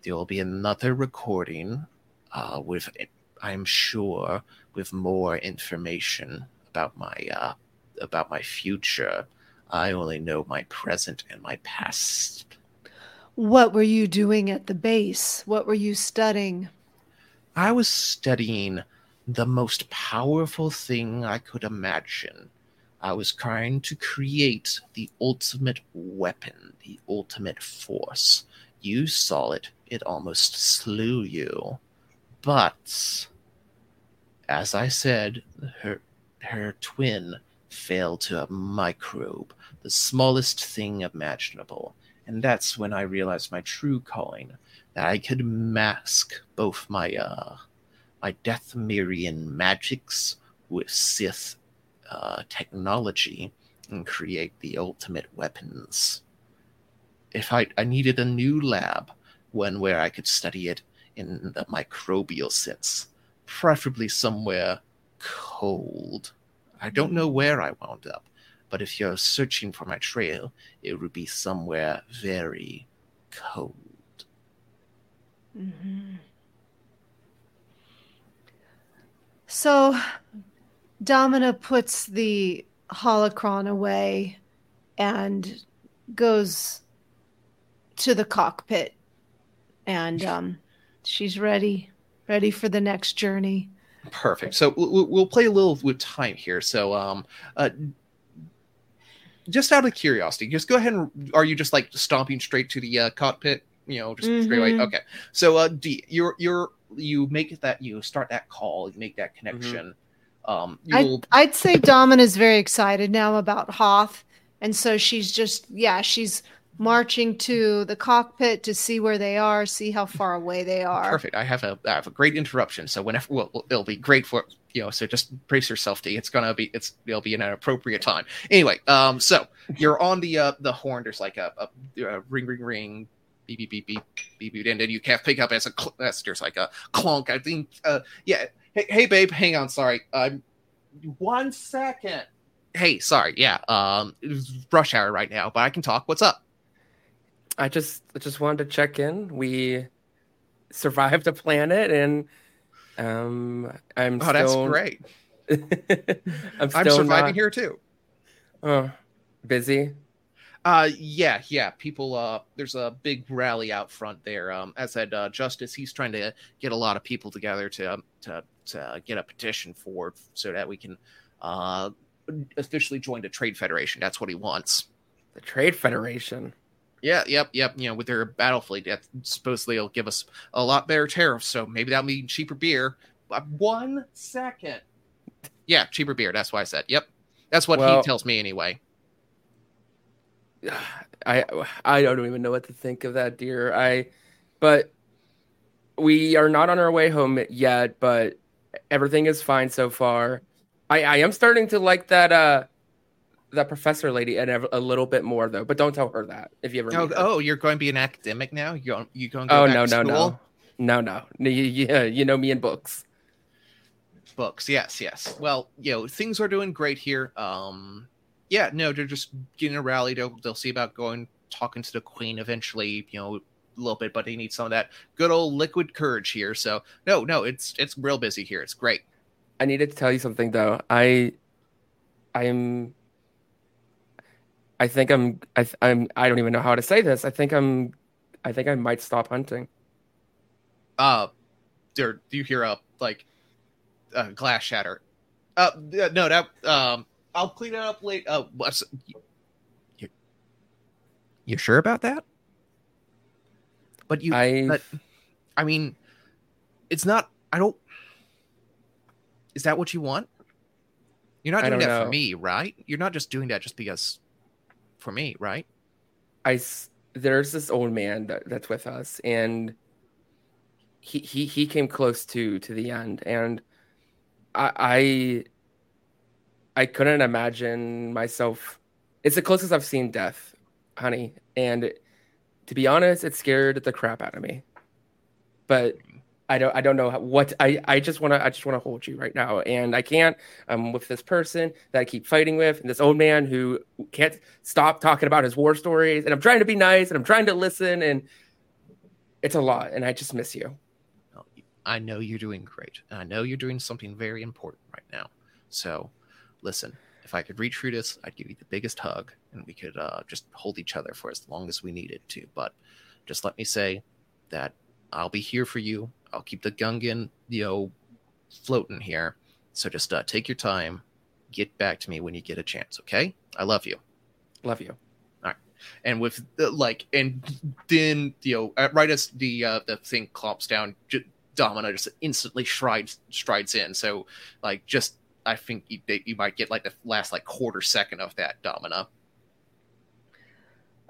Speaker 3: There will be another recording uh, with, I'm sure, with more information about my uh, about my future. I only know my present and my past.
Speaker 4: What were you doing at the base? What were you studying?
Speaker 3: I was studying the most powerful thing I could imagine. I was trying to create the ultimate weapon, the ultimate force. You saw it, it almost slew you. But, as I said, her, her twin fell to a microbe, the smallest thing imaginable. And that's when I realized my true calling that I could mask both my uh my Dathomirian magics with Sith uh, technology and create the ultimate weapons. If I I needed a new lab, one where I could study it in the microbial sense, preferably somewhere cold. I don't know where I wound up, but if you're searching for my trail, it would be somewhere very cold.
Speaker 4: Mhm. So, Domina puts the holocron away and goes to the cockpit, and um, she's ready, ready for the next journey.
Speaker 3: Perfect. So we'll, we'll play a little with time here. So, um, uh, just out of curiosity, just go ahead and are you just like stomping straight to the uh, cockpit? You know, just straight away. Okay. So, uh, D, you're you're you make that you start that call, you make that connection. Um, you'll
Speaker 4: I'd, I'd say Domina's very excited now about Hoth, and so she's just yeah, she's marching to the cockpit to see where they are, see how far away they are.
Speaker 3: Perfect. I have a I have a great interruption. So whenever well, it'll be great for you know. So just brace yourself, D. It's gonna be it's it'll be an appropriate time. Anyway, um, so you're on the uh the horn. There's like a, a, a ring, ring, ring, beep, beep, beep, beep, beep, beep, and then you can't pick up as a cl- as there's like a clunk. I think uh yeah. Hey, hey, babe, hang on. Sorry. Um, one second. Hey, sorry. Yeah. Um, rush hour right now, but I can talk. What's up?
Speaker 6: I just I just wanted to check in. We survived a planet, and um, I'm
Speaker 3: Oh, that's great.
Speaker 6: I'm,
Speaker 3: I'm
Speaker 6: still
Speaker 3: surviving
Speaker 6: not-
Speaker 3: here too.
Speaker 6: Oh, busy.
Speaker 3: Uh, yeah, yeah. People, uh, there's a big rally out front there. Um, as said, uh, Justice, he's trying to get a lot of people together to um, to to get a petition for so that we can uh officially join the trade federation. That's what he wants.
Speaker 6: The Trade Federation.
Speaker 3: Yeah, yep, yep. You know, with their battle fleet, that supposedly will give us a lot better tariffs. So maybe that'll mean cheaper beer. Uh, one second. Yeah, cheaper beer. That's why I said. Yep, that's what
Speaker 6: Well-
Speaker 3: he tells me anyway.
Speaker 6: I I don't even know what to think of that, dear. I, but we are not on our way home yet. But everything is fine so far. I I am starting to like that uh that professor lady and a, a little bit more though. But don't tell her that if you ever.
Speaker 3: Oh, oh, you're going to be an academic now? You're going, you going to go
Speaker 6: Oh no
Speaker 3: to
Speaker 6: no no no no no you, you, you know me in books.
Speaker 3: Books, yes, yes. Well, you know, things are doing great here. Um, yeah, no, they're just getting a rally. They'll, they'll see about going talking to the queen eventually. You know, a little bit, but they need some of that good old liquid courage here. So, no, no, it's it's real busy here. It's great.
Speaker 6: I needed to tell you something though. I I am I think I'm I th- I'm I don't even know how to say this. I think I'm I think I might stop hunting.
Speaker 3: Uh, there, do you hear a like a glass shatter? Uh, yeah, no, that um, I'll clean it up later. Uh, what's you, you sure about that? But you,
Speaker 6: I
Speaker 3: but I mean, it's not. I don't. Is that what you want? You're not doing that
Speaker 6: know.
Speaker 3: for me, right? You're not just doing that just because for me, right?
Speaker 6: I there's this old man that, that's with us and he, he he came close to to the end and I I I couldn't imagine myself it's the closest I've seen death, honey. And to be honest, it scared the crap out of me. But I don't I don't know what I I just want to I just want to hold you right now and I can't I'm with this person that I keep fighting with and this old man who can't stop talking about his war stories and I'm trying to be nice and I'm trying to listen and it's a lot and I just miss you.
Speaker 3: I know you're doing great. And I know you're doing something very important right now. So, listen, if I could reach through this, I'd give you the biggest hug and we could uh, just hold each other for as long as we needed to. But just let me say that I'll be here for you. I'll keep the Gungan, you know, floating here. So just uh, take your time. Get back to me when you get a chance, okay? I love you.
Speaker 6: Love you. All right.
Speaker 3: And with the, like and then you know uh, right as the uh the thing clomps down j- domino just instantly strides strides in so like just i think you, you might get like the last like quarter second of that domino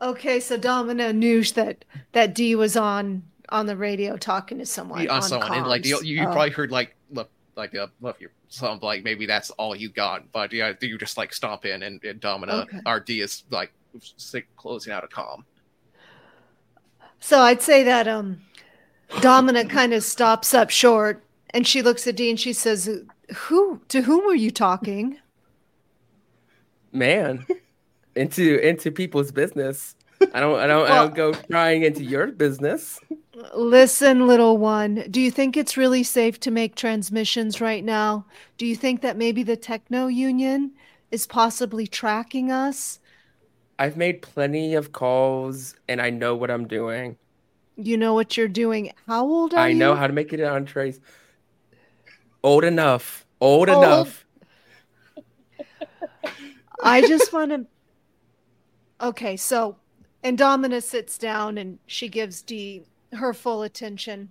Speaker 4: Okay, so Domino knew that that D was on on the radio talking to someone.
Speaker 3: on
Speaker 4: on
Speaker 3: someone and like you, you
Speaker 4: Oh.
Speaker 3: probably heard like look like uh love your something like maybe that's all you got but yeah you just like stomp in and, and domino
Speaker 4: Okay.
Speaker 3: rd is like sick, closing out a calm
Speaker 4: So I'd say that um Domina kind of stops up short and she looks at D and she says, Who to whom are you talking?
Speaker 6: Man, into into people's business. I don't I don't I don't go prying into your business.
Speaker 4: Listen, little one, do you think it's really safe to make transmissions right now? Do you think that maybe the Techno Union is possibly tracking us?
Speaker 6: I've made plenty of calls and I know what I'm doing.
Speaker 4: You know what you're doing. How old are
Speaker 6: I
Speaker 4: you?
Speaker 6: I know how to make it on trace. Old enough. Old,
Speaker 4: Old.
Speaker 6: enough.
Speaker 4: I just want to. Okay, so Indomina sits down and she gives Dee her full attention.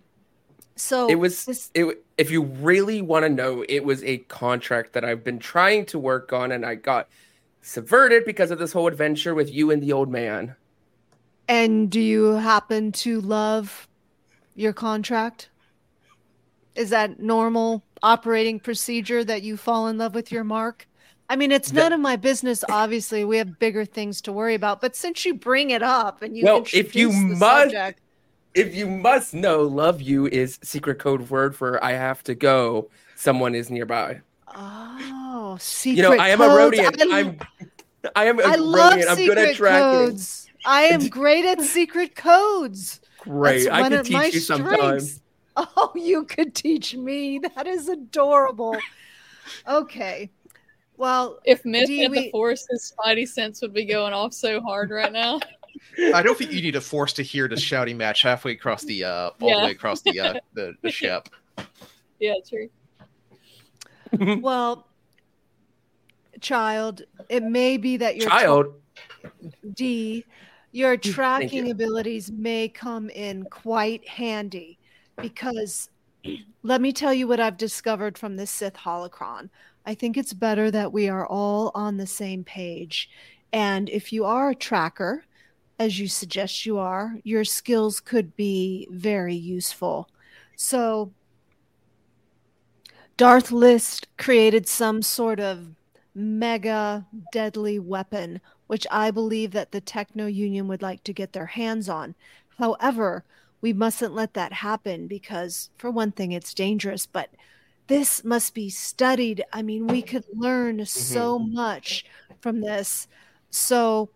Speaker 4: So
Speaker 6: It was
Speaker 4: this,
Speaker 6: it if you really want to know, it was a contract that I've been trying to work on and I got subverted because of this whole adventure with you and the old man.
Speaker 4: and do you happen to love your contract? Is that normal operating procedure that you fall in love with your mark? I mean, it's none of my business. Obviously, we have bigger things to worry about. But since you bring it up and you
Speaker 6: Well, if you must-
Speaker 4: subject,
Speaker 6: if you must know, love you is secret code word for I have to go. Someone is nearby.
Speaker 4: Oh, secret
Speaker 6: You know, I am a
Speaker 4: codes.
Speaker 6: Rodian.
Speaker 4: I,
Speaker 6: I'm I am a
Speaker 4: I love
Speaker 6: Rodian. I'm good at tracking.
Speaker 4: codes. I am great at secret codes.
Speaker 6: Great. I can teach you sometime.
Speaker 4: strengths. Oh, you could teach me. That is adorable. Okay. Well,
Speaker 5: If Myth
Speaker 4: Dee,
Speaker 5: had
Speaker 4: we-
Speaker 5: the force, his spidey sense would be going off so hard right now.
Speaker 3: I don't think you need a force to hear the shouting match halfway across the uh all
Speaker 5: Yeah.
Speaker 3: the way across the uh the, the ship.
Speaker 5: yeah, true.
Speaker 4: well, child, it may be that your
Speaker 6: Child.
Speaker 4: D, your tracking
Speaker 6: you.
Speaker 4: abilities may come in quite handy because let me tell you what I've discovered from this Sith holocron. I think it's better that we are all on the same page. And if you are a tracker, as you suggest you are, your skills could be very useful. So, Darth Listz created some sort of mega deadly weapon, which I believe that the Techno Union would like to get their hands on. However, we mustn't let that happen because, for one thing, it's dangerous, but this must be studied. I mean, we could learn so much from this. So,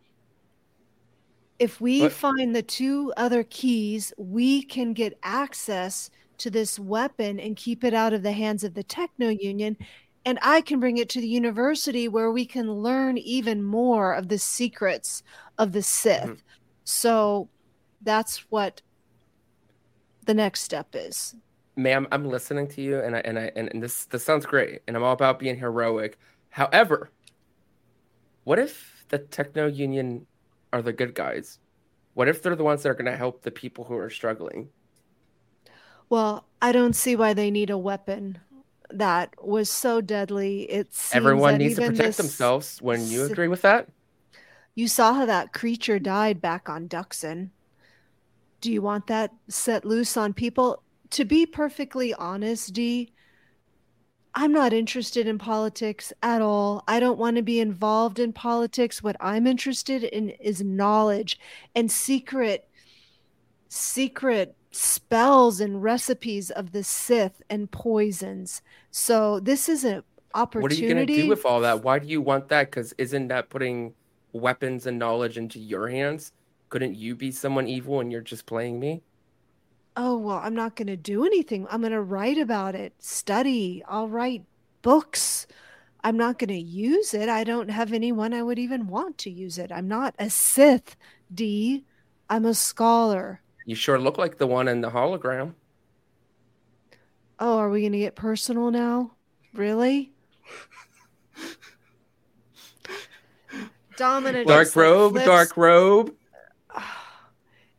Speaker 4: if we
Speaker 6: But-
Speaker 4: find the two other keys, we can get access to this weapon and keep it out of the hands of the Techno Union. And I can bring it to the university where we can learn even more of the secrets of the Sith.
Speaker 6: Mhm.
Speaker 4: So that's what the next step is.
Speaker 6: Ma'am, I'm listening to you, and I and I and, and this this sounds great, and I'm all about being heroic. However, what if the Techno Union are the good guys? What if they're the ones that are going to help the people who are struggling?
Speaker 4: Well, I don't see why they need a weapon that was so deadly. It's
Speaker 6: Everyone needs to protect themselves. When you agree with that,
Speaker 4: You saw how that creature died back on Dxun. Do you want that set loose on people? To be perfectly honest, Dee, I'm not interested in politics at all. I don't want to be involved in politics. What I'm interested in is knowledge and secret, secret spells and recipes of the Sith and poisons. So this is an opportunity.
Speaker 6: what are you going to do with all that? Why do you want that? Because isn't that putting weapons and knowledge into your hands? Couldn't you be someone evil and you're just playing me?
Speaker 4: Oh, well, I'm not going to do anything. I'm going to write about it, study. I'll write books. I'm not going to use it. I don't have anyone I would even want to use it. I'm not a Sith, D. I'm a scholar.
Speaker 6: You sure look like the one in the hologram.
Speaker 4: Oh, are we going to get personal now? Really? Dominant.
Speaker 6: Dark robe,
Speaker 4: flips-
Speaker 6: dark robe.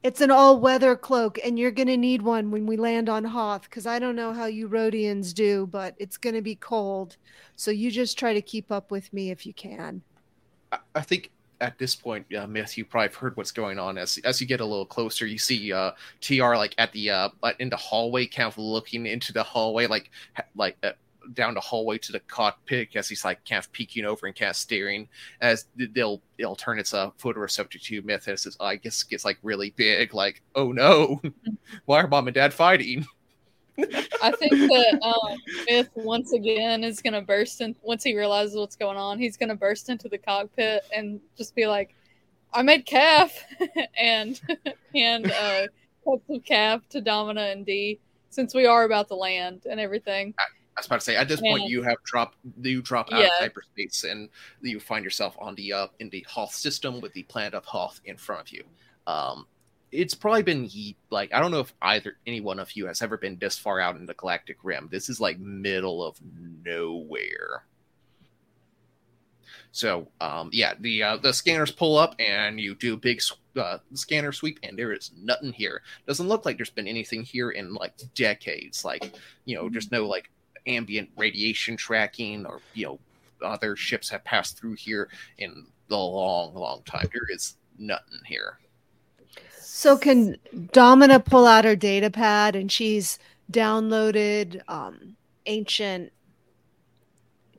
Speaker 4: It's an all weather cloak, and you're going to need one when we land on Hoth because I don't know how you Rodians do, but it's going to be cold. So you just try to keep up with me if you can.
Speaker 3: I- I think at this point, uh, Myth, you probably have heard what's going on. As as you get a little closer, you see uh, Tr like at the uh, in the hallway, kind of looking into the hallway, like like uh, down the hallway to the cockpit, as he's like kind of peeking over and kind of staring. As they'll they'll turn its uh, photoreceptor to Myth, as I guess gets like really big, like oh no, why are mom and dad fighting?
Speaker 5: I think that um, Myth once again is gonna burst in once he realizes what's going on. He's gonna burst into the cockpit and just be like, "I made caf," and hand uh, cups of caf to Domina and D since we are about to land and everything.
Speaker 3: I was about to say, at this point, you have dropped, you drop out
Speaker 5: Yeah.
Speaker 3: of hyperspace, and you find yourself on the uh, in the Hoth system with the planet of Hoth in front of you. Um, it's probably been like I don't know if either any one of you has ever been this far out in the galactic rim. This is like middle of nowhere. So, um, yeah, the uh, the scanners pull up, and you do a big uh, scanner sweep, and there is nothing here. Doesn't look like there's been anything here in like decades. Like, you know, there's no like ambient radiation tracking or you know other ships have passed through here in a long long time. There is nothing here.
Speaker 4: So can Domina pull out her data pad and she's downloaded um, ancient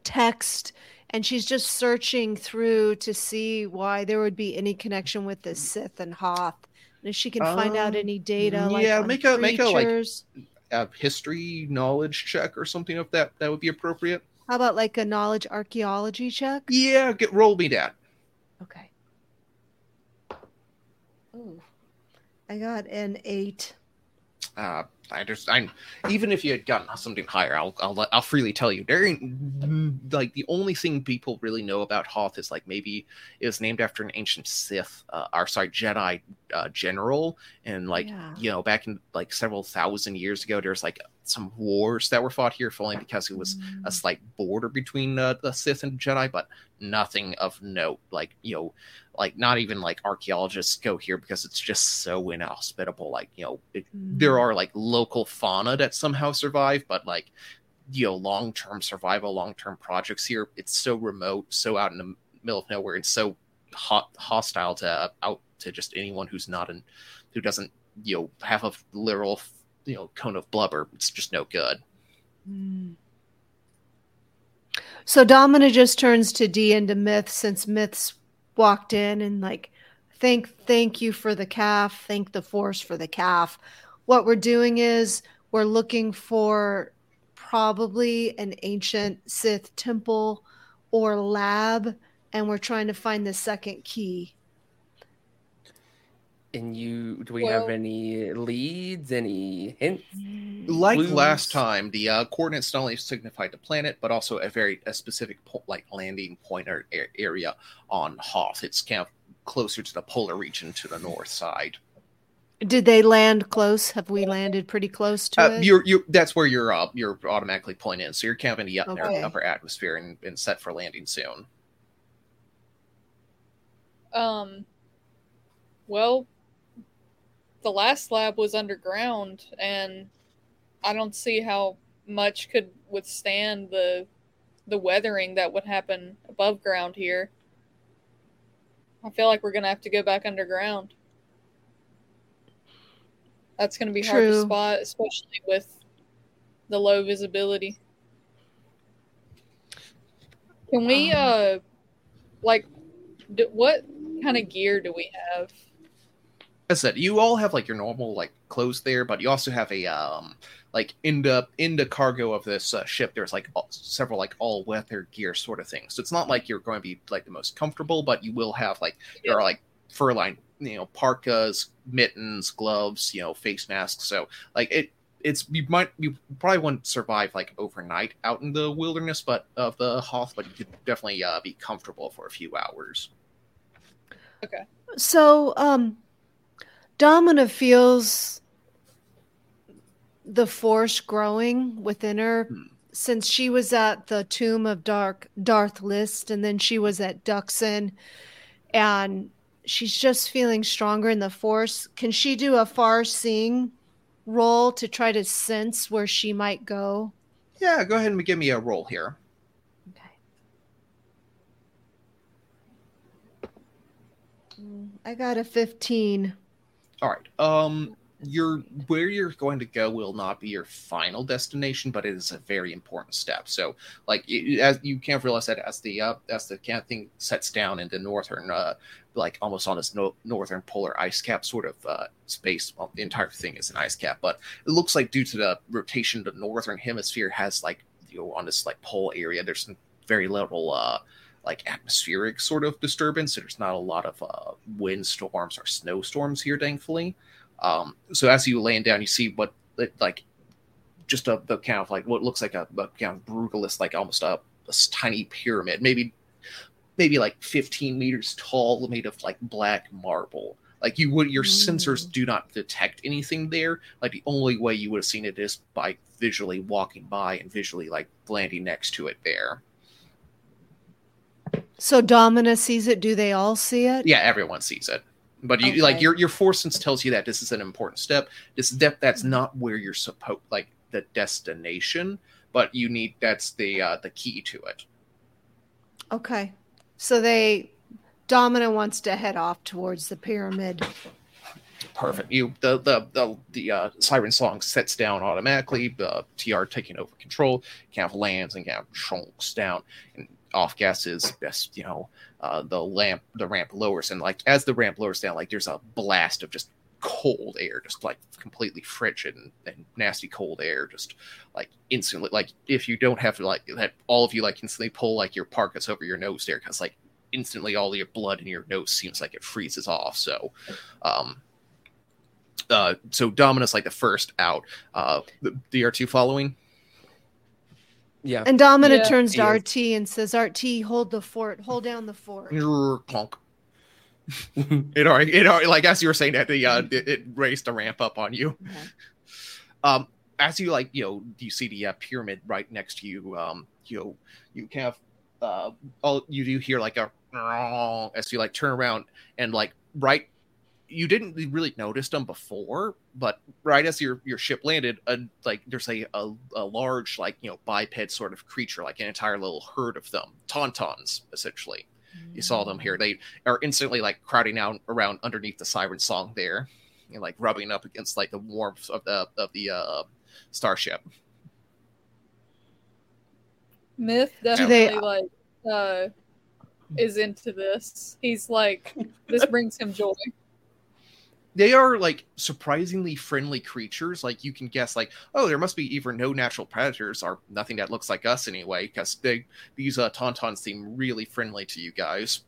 Speaker 4: text and she's just searching through to see why there would be any connection with the Sith and Hoth? And If she can find out
Speaker 3: Um,
Speaker 4: any data, like
Speaker 3: yeah, make a- make a, like-. A history knowledge check or something of that that would be appropriate.
Speaker 4: How about like a knowledge archaeology check?
Speaker 3: Yeah, get roll me that.
Speaker 4: Okay. Ooh, I got an eight.
Speaker 3: Uh, I just, I, even if you had gotten something higher, I'll, I'll, I'll freely tell you. There ain't like the only thing people really know about Hoth is like maybe it was named after an ancient Sith, uh, or sorry, Jedi uh, general, and like
Speaker 4: Yeah.
Speaker 3: you know back in like several thousand years ago, there's like some wars that were fought here, only because it was
Speaker 4: Mm.
Speaker 3: a slight border between uh, the Sith and Jedi, but nothing of note. Like you know, like not even like archaeologists go here because it's just so inhospitable. Like you know, it, there are like local fauna that somehow survive, but like you know, long term survival, long term projects here, it's so remote, so out in the middle of nowhere, and so hot hostile to out to just anyone who's not in who doesn't you know have a literal you know cone of blubber. It's just no good.
Speaker 4: Mm. So Domina just turns to D into to Myth since Myth's walked in and like thank thank you for the caf, thank the force for the caf. What we're doing is we're looking for probably an ancient Sith temple or lab, and we're trying to find the second key.
Speaker 6: And you, do we
Speaker 5: Well-
Speaker 6: have any leads, any hints?
Speaker 3: like
Speaker 6: Clues.
Speaker 3: last time the uh, coordinates not only signified the planet but also a very a specific po- like landing point or a- area on hoth it's kind of closer to the polar region to the north side
Speaker 4: Did they land close? Have we landed pretty close to
Speaker 3: uh,
Speaker 4: it?
Speaker 3: you're, you're that's where you're uh, you're automatically pulling in so you're kind of in the up-
Speaker 4: Okay.
Speaker 3: upper atmosphere and, and set for landing soon
Speaker 5: Um, well, the last lab was underground, and I don't see how much could withstand the the weathering that would happen above ground here. I feel like we're gonna have to go back underground. That's gonna be hard to spot, especially with the low visibility. Can we,
Speaker 4: Um,
Speaker 5: uh, like, d what kind of gear do we have?
Speaker 3: As I said, you all have like your normal like clothes there, but you also have a um like in the in the cargo of this uh, ship. There's like all, several like all weather gear sort of things. So it's not like you're going to be like the most comfortable, but you will have like there are like fur line, you know, parkas, mittens, gloves, you know, face masks. So like it. It's you might you probably wouldn't survive like overnight out in the wilderness, but of the Hoth, but you could definitely uh, be comfortable for a few hours. Okay.
Speaker 4: So, um, Domina feels the force growing within her
Speaker 3: Hmm.
Speaker 4: since she was at the tomb of Dark Darth Listz, and then she was at Dxun, and she's just feeling stronger in the force. Can she do a far seeing roll to try to sense where she might go?
Speaker 3: Yeah, go ahead and give me a roll here.
Speaker 4: Okay. Mm, I got a 15.
Speaker 3: All right. Um, your where you're going to go will not be your final destination, but it is a very important step. So, like, you, as you can't realize that as the uh, as the kind thing sets down into northern, uh, like almost on this no, northern polar ice cap sort of uh, space. Well, the entire thing is an ice cap, but it looks like due to the rotation, the northern hemisphere has like you know on this like pole area. There's very little uh like atmospheric sort of disturbance. There's not a lot of uh, wind storms or snowstorms here, thankfully. Um, so as you land down, you see what it, like just a the kind of like what looks like a, a kind of brutalist, like almost a tiny pyramid, maybe maybe like 15 meters tall, made of like black marble. Like you would, your sensors do not detect anything there. Like the only way you would have seen it is by visually walking by and visually like landing next to it there.
Speaker 4: So Domina sees it. Do they all see it?
Speaker 3: yeah everyone sees it but you like your your force sense tells you that this is an important step this step that's not where you're supposed like the destination but you need that's the uh the key to it
Speaker 4: Okay. So they Domina wants to head off towards the pyramid.
Speaker 3: perfect you the the the, the uh siren song sets down automatically the tr taking over control kind of lands and kind of chunks down and off gas is best you know uh the lamp the ramp lowers and like as the ramp lowers down like there's a blast of just cold air, just like completely frigid and, and nasty cold air, just like instantly. Like if you don't have to like that, all of you like instantly pull like your parkas over your nose there because like instantly all your blood in your nose seems like it freezes off. So, um, uh, so Dominus like the first out. Uh, the, the R two following.
Speaker 6: Yeah.
Speaker 4: And Domina
Speaker 5: Yeah.
Speaker 4: turns to
Speaker 6: He.
Speaker 4: RT and says, "RT, hold the fort. Hold down the fort."
Speaker 3: Clonk. It already, it already, like as you were saying that the uh, it, it raised a ramp up on you.
Speaker 4: Okay.
Speaker 3: Um, as you like, you know, you see the uh, pyramid right next to you. Um, you know, you kind of, uh, all you do hear like a as you like turn around and like right. You didn't really notice them before, but right as your your ship landed, a, like there's a, a a large like you know biped sort of creature, like an entire little herd of them, tauntauns essentially you saw them here. They are instantly like crowding out around underneath the siren song there, and like rubbing up against like the warmth of the of the uh, starship.
Speaker 5: Myth
Speaker 4: Do
Speaker 5: definitely
Speaker 4: they-
Speaker 5: like uh is into this. He's like this brings him joy.
Speaker 3: They are like surprisingly friendly creatures. Like you can guess, like oh, there must be either no natural predators or nothing that looks like us anyway. Because they these uh, tauntauns seem really friendly to you guys.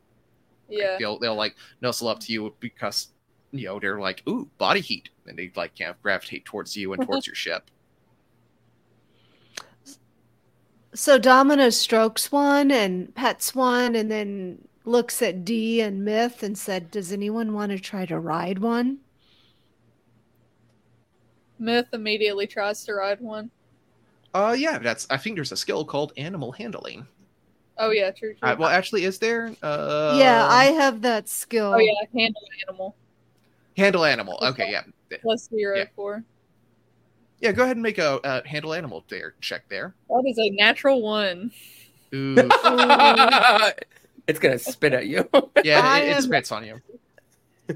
Speaker 3: Like,
Speaker 5: Yeah.
Speaker 3: they'll they'll like nuzzle up to you because you know they're like ooh body heat, and they like kind of gravitate towards you and towards your ship.
Speaker 4: So Domino strokes one and pets one, and then looks at D and Myth and said, "Does anyone want to try to ride one?"
Speaker 5: Myth immediately tries to ride one.
Speaker 3: Uh, yeah, that's. I think there's a skill called animal handling.
Speaker 5: Oh yeah, true. true.
Speaker 3: Uh, well, actually, is there? Uh,
Speaker 4: yeah, I have that skill.
Speaker 5: oh yeah, handle animal
Speaker 3: handle animal. Okay, yeah,
Speaker 5: plus zero
Speaker 3: Yeah.
Speaker 5: four.
Speaker 3: yeah. Go ahead and make a uh, handle animal there check there.
Speaker 5: That is a natural one.
Speaker 3: Ooh,
Speaker 6: it's gonna spit at you.
Speaker 3: yeah, it, it spits on you.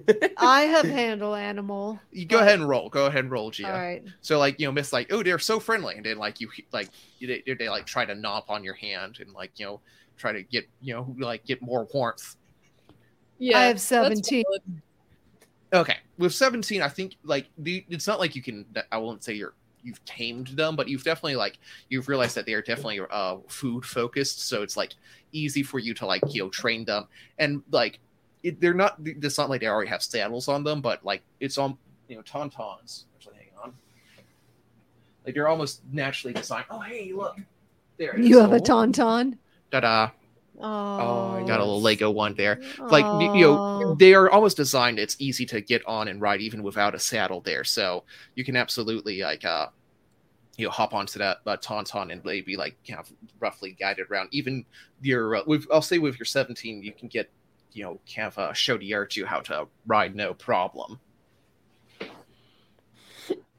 Speaker 4: I have handle animal.
Speaker 3: You go ahead and roll. Go ahead and roll, Gia.
Speaker 4: All right.
Speaker 3: So like you know, Miss like, oh, they're so friendly, and then like you like they, they like try to knock on your hand and like you know try to get you know like get more warmth.
Speaker 5: Yeah,
Speaker 4: I have 17.
Speaker 3: Okay, with 17, I think like the, it's not like you can. I won't say you're you've tamed them, but you've definitely like you've realized that they are definitely uh food focused. So it's like easy for you to like you know train them and like it, they're not. It's not like they already have saddles on them, but like it's on you know tauntauns. Actually, hang on. Like they're almost naturally designed. Oh hey, look. There it
Speaker 4: You have a
Speaker 3: Oh,
Speaker 4: tauntaun.
Speaker 3: Ta-da!
Speaker 4: Oh,
Speaker 3: Got a little Lego one there. like y- you know
Speaker 4: Oh.
Speaker 3: they are almost designed it's easy to get on and ride even without a saddle there so you can absolutely like uh you know hop onto that uh, tauntaun and maybe like kind of roughly guided around even your uh, with, i'll say with your 17 you can get you know kind of uh, show the R2 how to ride no problem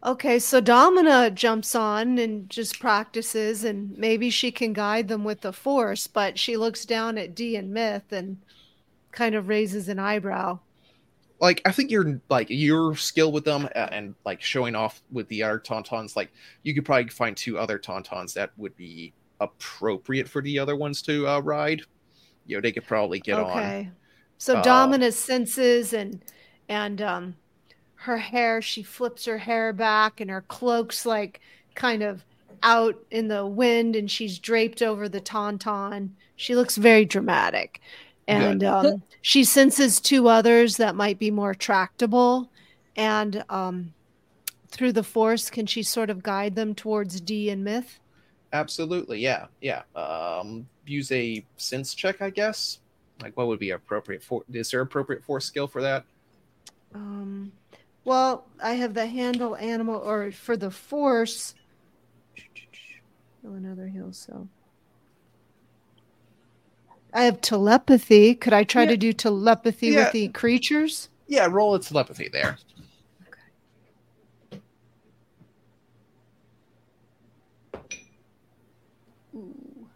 Speaker 4: Okay, so Domina jumps on and just practices, and maybe she can guide them with the force, but she looks down at D and Myth and kind of raises an eyebrow.
Speaker 3: Like i think your like your skill with them uh, and like showing off with the other tauntauns like you could probably find two other tauntauns that would be appropriate for the other ones to uh, ride you know they could probably get on
Speaker 4: okay. So
Speaker 3: Uh,
Speaker 4: Domina senses and and um her hair, she flips her hair back and her cloak's like kind of out in the wind and she's draped over the tauntaun. She looks very dramatic. And um, she senses two others that might be more tractable. And um, through the force, can she sort of guide them towards D and Myth?
Speaker 3: Absolutely, yeah, yeah. Um, use a sense check, I guess. Like, what would be appropriate for? Is there appropriate force skill for that?
Speaker 4: Um, well, I have the handle animal, or for the force. Another heal cell. I have telepathy. Could I try
Speaker 3: Yeah.
Speaker 4: to do telepathy
Speaker 3: Yeah.
Speaker 4: with the creatures?
Speaker 3: Yeah, roll a telepathy there. Okay.
Speaker 4: Ooh,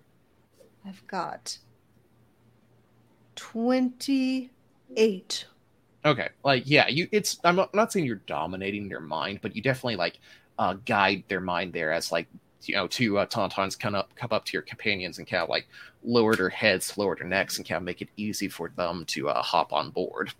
Speaker 4: I've got twenty-eight.
Speaker 3: Okay, like, yeah, you. It's. I'm not, I'm not saying you're dominating their mind, but you definitely like uh, guide their mind there as like you know two uh, tauntauns come up come up to your companions and kind of like lower their heads, lower their necks, and kind of make it easy for them to uh, hop on board.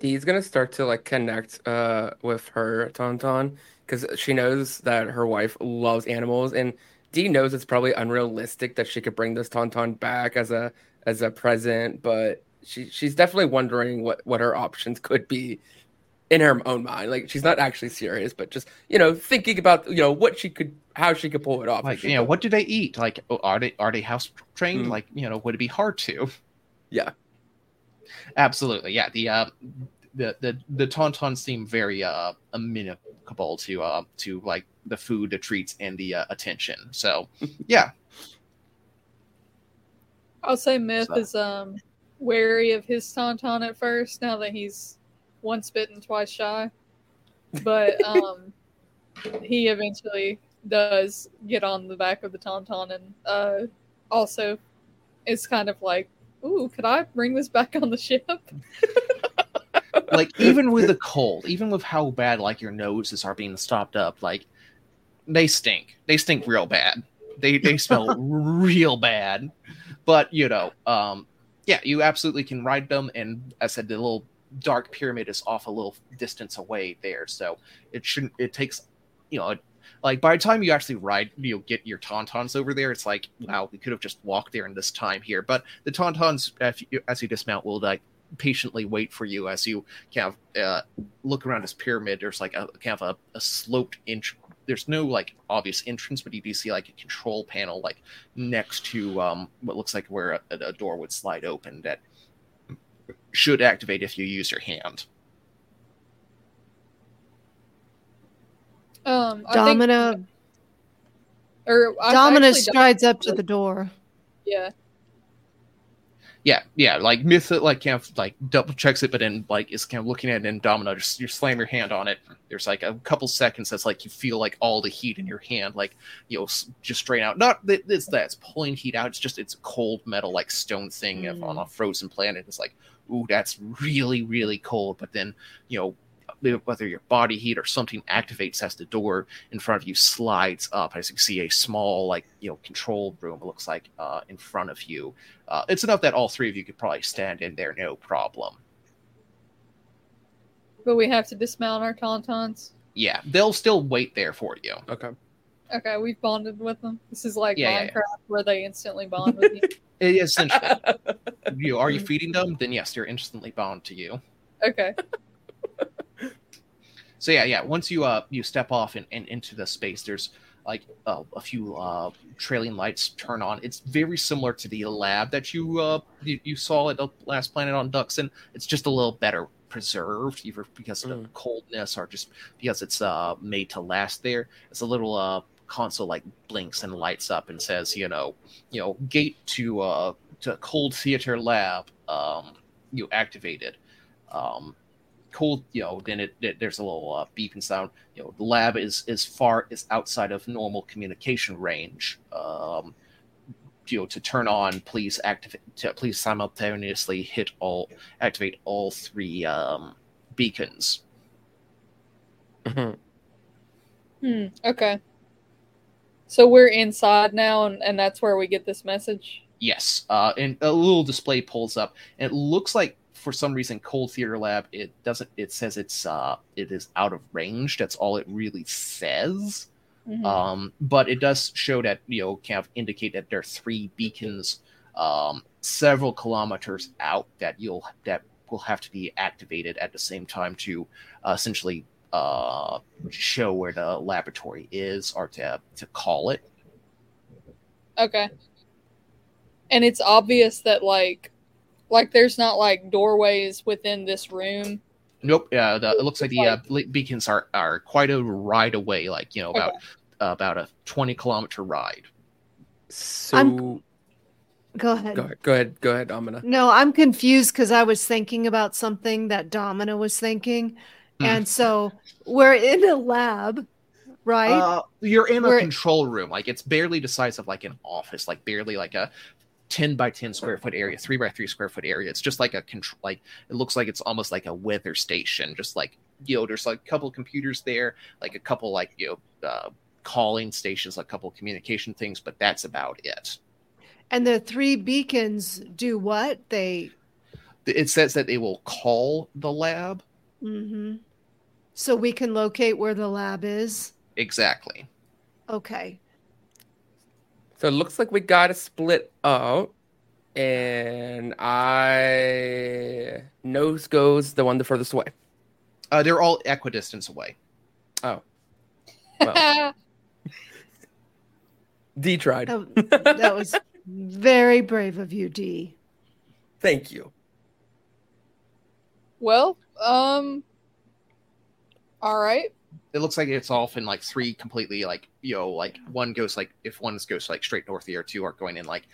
Speaker 6: Dee's gonna start to like connect uh with her Tauntaun because she knows that her wife loves animals, and Dee knows it's probably unrealistic that she could bring this Tauntaun back as a as a present, but she she's definitely wondering what what her options could be in her own mind. Like she's not actually serious, but just you know thinking about you know what she could how she could pull it off.
Speaker 3: Like, you know, what do they eat? Like, oh, are they are they house trained?
Speaker 6: Mm.
Speaker 3: Like, you know, would it be hard to?
Speaker 6: Yeah.
Speaker 3: Absolutely, yeah. The uh, the the the tauntauns seem very uh amenable to uh to like the food, the treats, and the uh, attention. So, yeah,
Speaker 5: I'll say Myth
Speaker 3: So-
Speaker 5: is um wary of his tauntaun at first. Now that he's once bitten, twice shy, but um he eventually does get on the back of the tauntaun, and uh also it's kind of like, ooh, could I bring this back on the ship?
Speaker 3: like even with the cold, even with how bad like your noses are being stopped up, like they stink. They stink real bad. They they smell real bad. But you know, um, yeah, you absolutely can ride them. And as I said, the little dark pyramid is off a little distance away there, so it shouldn't. It takes, you know, like by the time you actually ride, you know, get your tauntauns over there, it's like wow, we could have just walked there in this time here. But the tauntauns, as you, as you dismount, will like patiently wait for you as you kind of uh, look around this pyramid. There's like a kind of a, a sloped inch. There's no like obvious entrance, but you do see like a control panel like next to um, what looks like where a, a door would slide open that should activate if you use your hand.
Speaker 5: Um, I think- or I
Speaker 4: Domina
Speaker 5: actually
Speaker 4: strides up to the door.
Speaker 5: Yeah,
Speaker 3: Yeah, yeah, like Myth like kind of like double checks it, but then like is kind of looking at it and Domino just you slam your hand on it. There's like a couple seconds that's like you feel like all the heat in your hand, like you know, just straight out. Not that it's that it's pulling heat out. It's just it's a cold metal like stone thing of- on a frozen planet. It's like, ooh, that's really really cold. But then you know whether your body heat or something activates as the door in front of you slides up as you see a small like you know control room it looks like uh, in front of you uh, it's enough that all three of you could probably stand in there no problem
Speaker 5: but we have to dismount our tauntauns.
Speaker 3: yeah they'll still wait there for you
Speaker 6: Okay.
Speaker 5: Okay, we've bonded with them. This is like
Speaker 3: Yeah, yeah,
Speaker 5: Minecraft
Speaker 3: yeah.
Speaker 5: where they instantly bond with you.
Speaker 3: Essentially you are you feeding them then yes they're instantly bound to you
Speaker 5: Okay.
Speaker 3: so yeah yeah once you uh you step off and, and into the space there's like uh, a few uh trailing lights turn on it's very similar to the lab that you uh you, you saw at the last planet on dxun it's just a little better preserved either because of the coldness or just because it's uh made to last there it's a little uh console like blinks and lights up and says you know you know gate to uh to cold theater lab um you activated um cold you know then it, it there's a little uh, beeping sound you know the lab is is far is outside of normal communication range um you know to turn on please activate to please simultaneously hit all activate all three um beacons
Speaker 6: Mhm.
Speaker 5: Hmm. Okay. So we're inside now, and, and that's where we get this message.
Speaker 3: Yes, uh, and a little display pulls up, and it looks like for some reason Cold Theater Lab it doesn't. It says it's uh, it is out of range. That's all it really says.
Speaker 5: Mhm.
Speaker 3: Um, but it does show that you know kind of indicate that there are three beacons, um, several kilometers out that you'll that will have to be activated at the same time to uh, essentially uh, show where the laboratory is or to to call it.
Speaker 5: Okay. And it's obvious that like, like there's not like doorways within this room.
Speaker 3: Nope. Uh, the, it looks like the uh, beacons are, are quite a ride away, like you know about about a twenty kilometer ride.
Speaker 6: So
Speaker 4: I'm- Go ahead.
Speaker 6: go ahead, go ahead, go ahead, Amina.
Speaker 4: No, I'm confused because I was thinking about something that Domina was thinking.
Speaker 3: Hmm.
Speaker 4: And so we're in a lab, right?
Speaker 3: Uh, you're in a
Speaker 4: We're-
Speaker 3: control room, like it's barely the size of like an office, like barely like a ten by ten square foot area, three by three square foot area. It's just like a control, like it looks like it's almost like a weather station. Just like you know, there's like a couple computers there, like a couple like you know. Uh, calling stations a couple communication things but that's about it
Speaker 4: and the three beacons do what? They
Speaker 3: it says that they will call the lab.
Speaker 4: Mm-hmm. So we can locate where the lab is.
Speaker 3: Exactly.
Speaker 4: Okay.
Speaker 6: So it looks like we got to split up. And I nose goes the one the furthest away.
Speaker 3: Uh, they're all equidistance away.
Speaker 6: Oh. Well, D tried.
Speaker 4: That, that was very brave of you, D.
Speaker 6: Thank you.
Speaker 5: well, um, all right.
Speaker 3: It looks like it's off in like three completely like you know like one goes like if one goes like straight north, the other two are going in like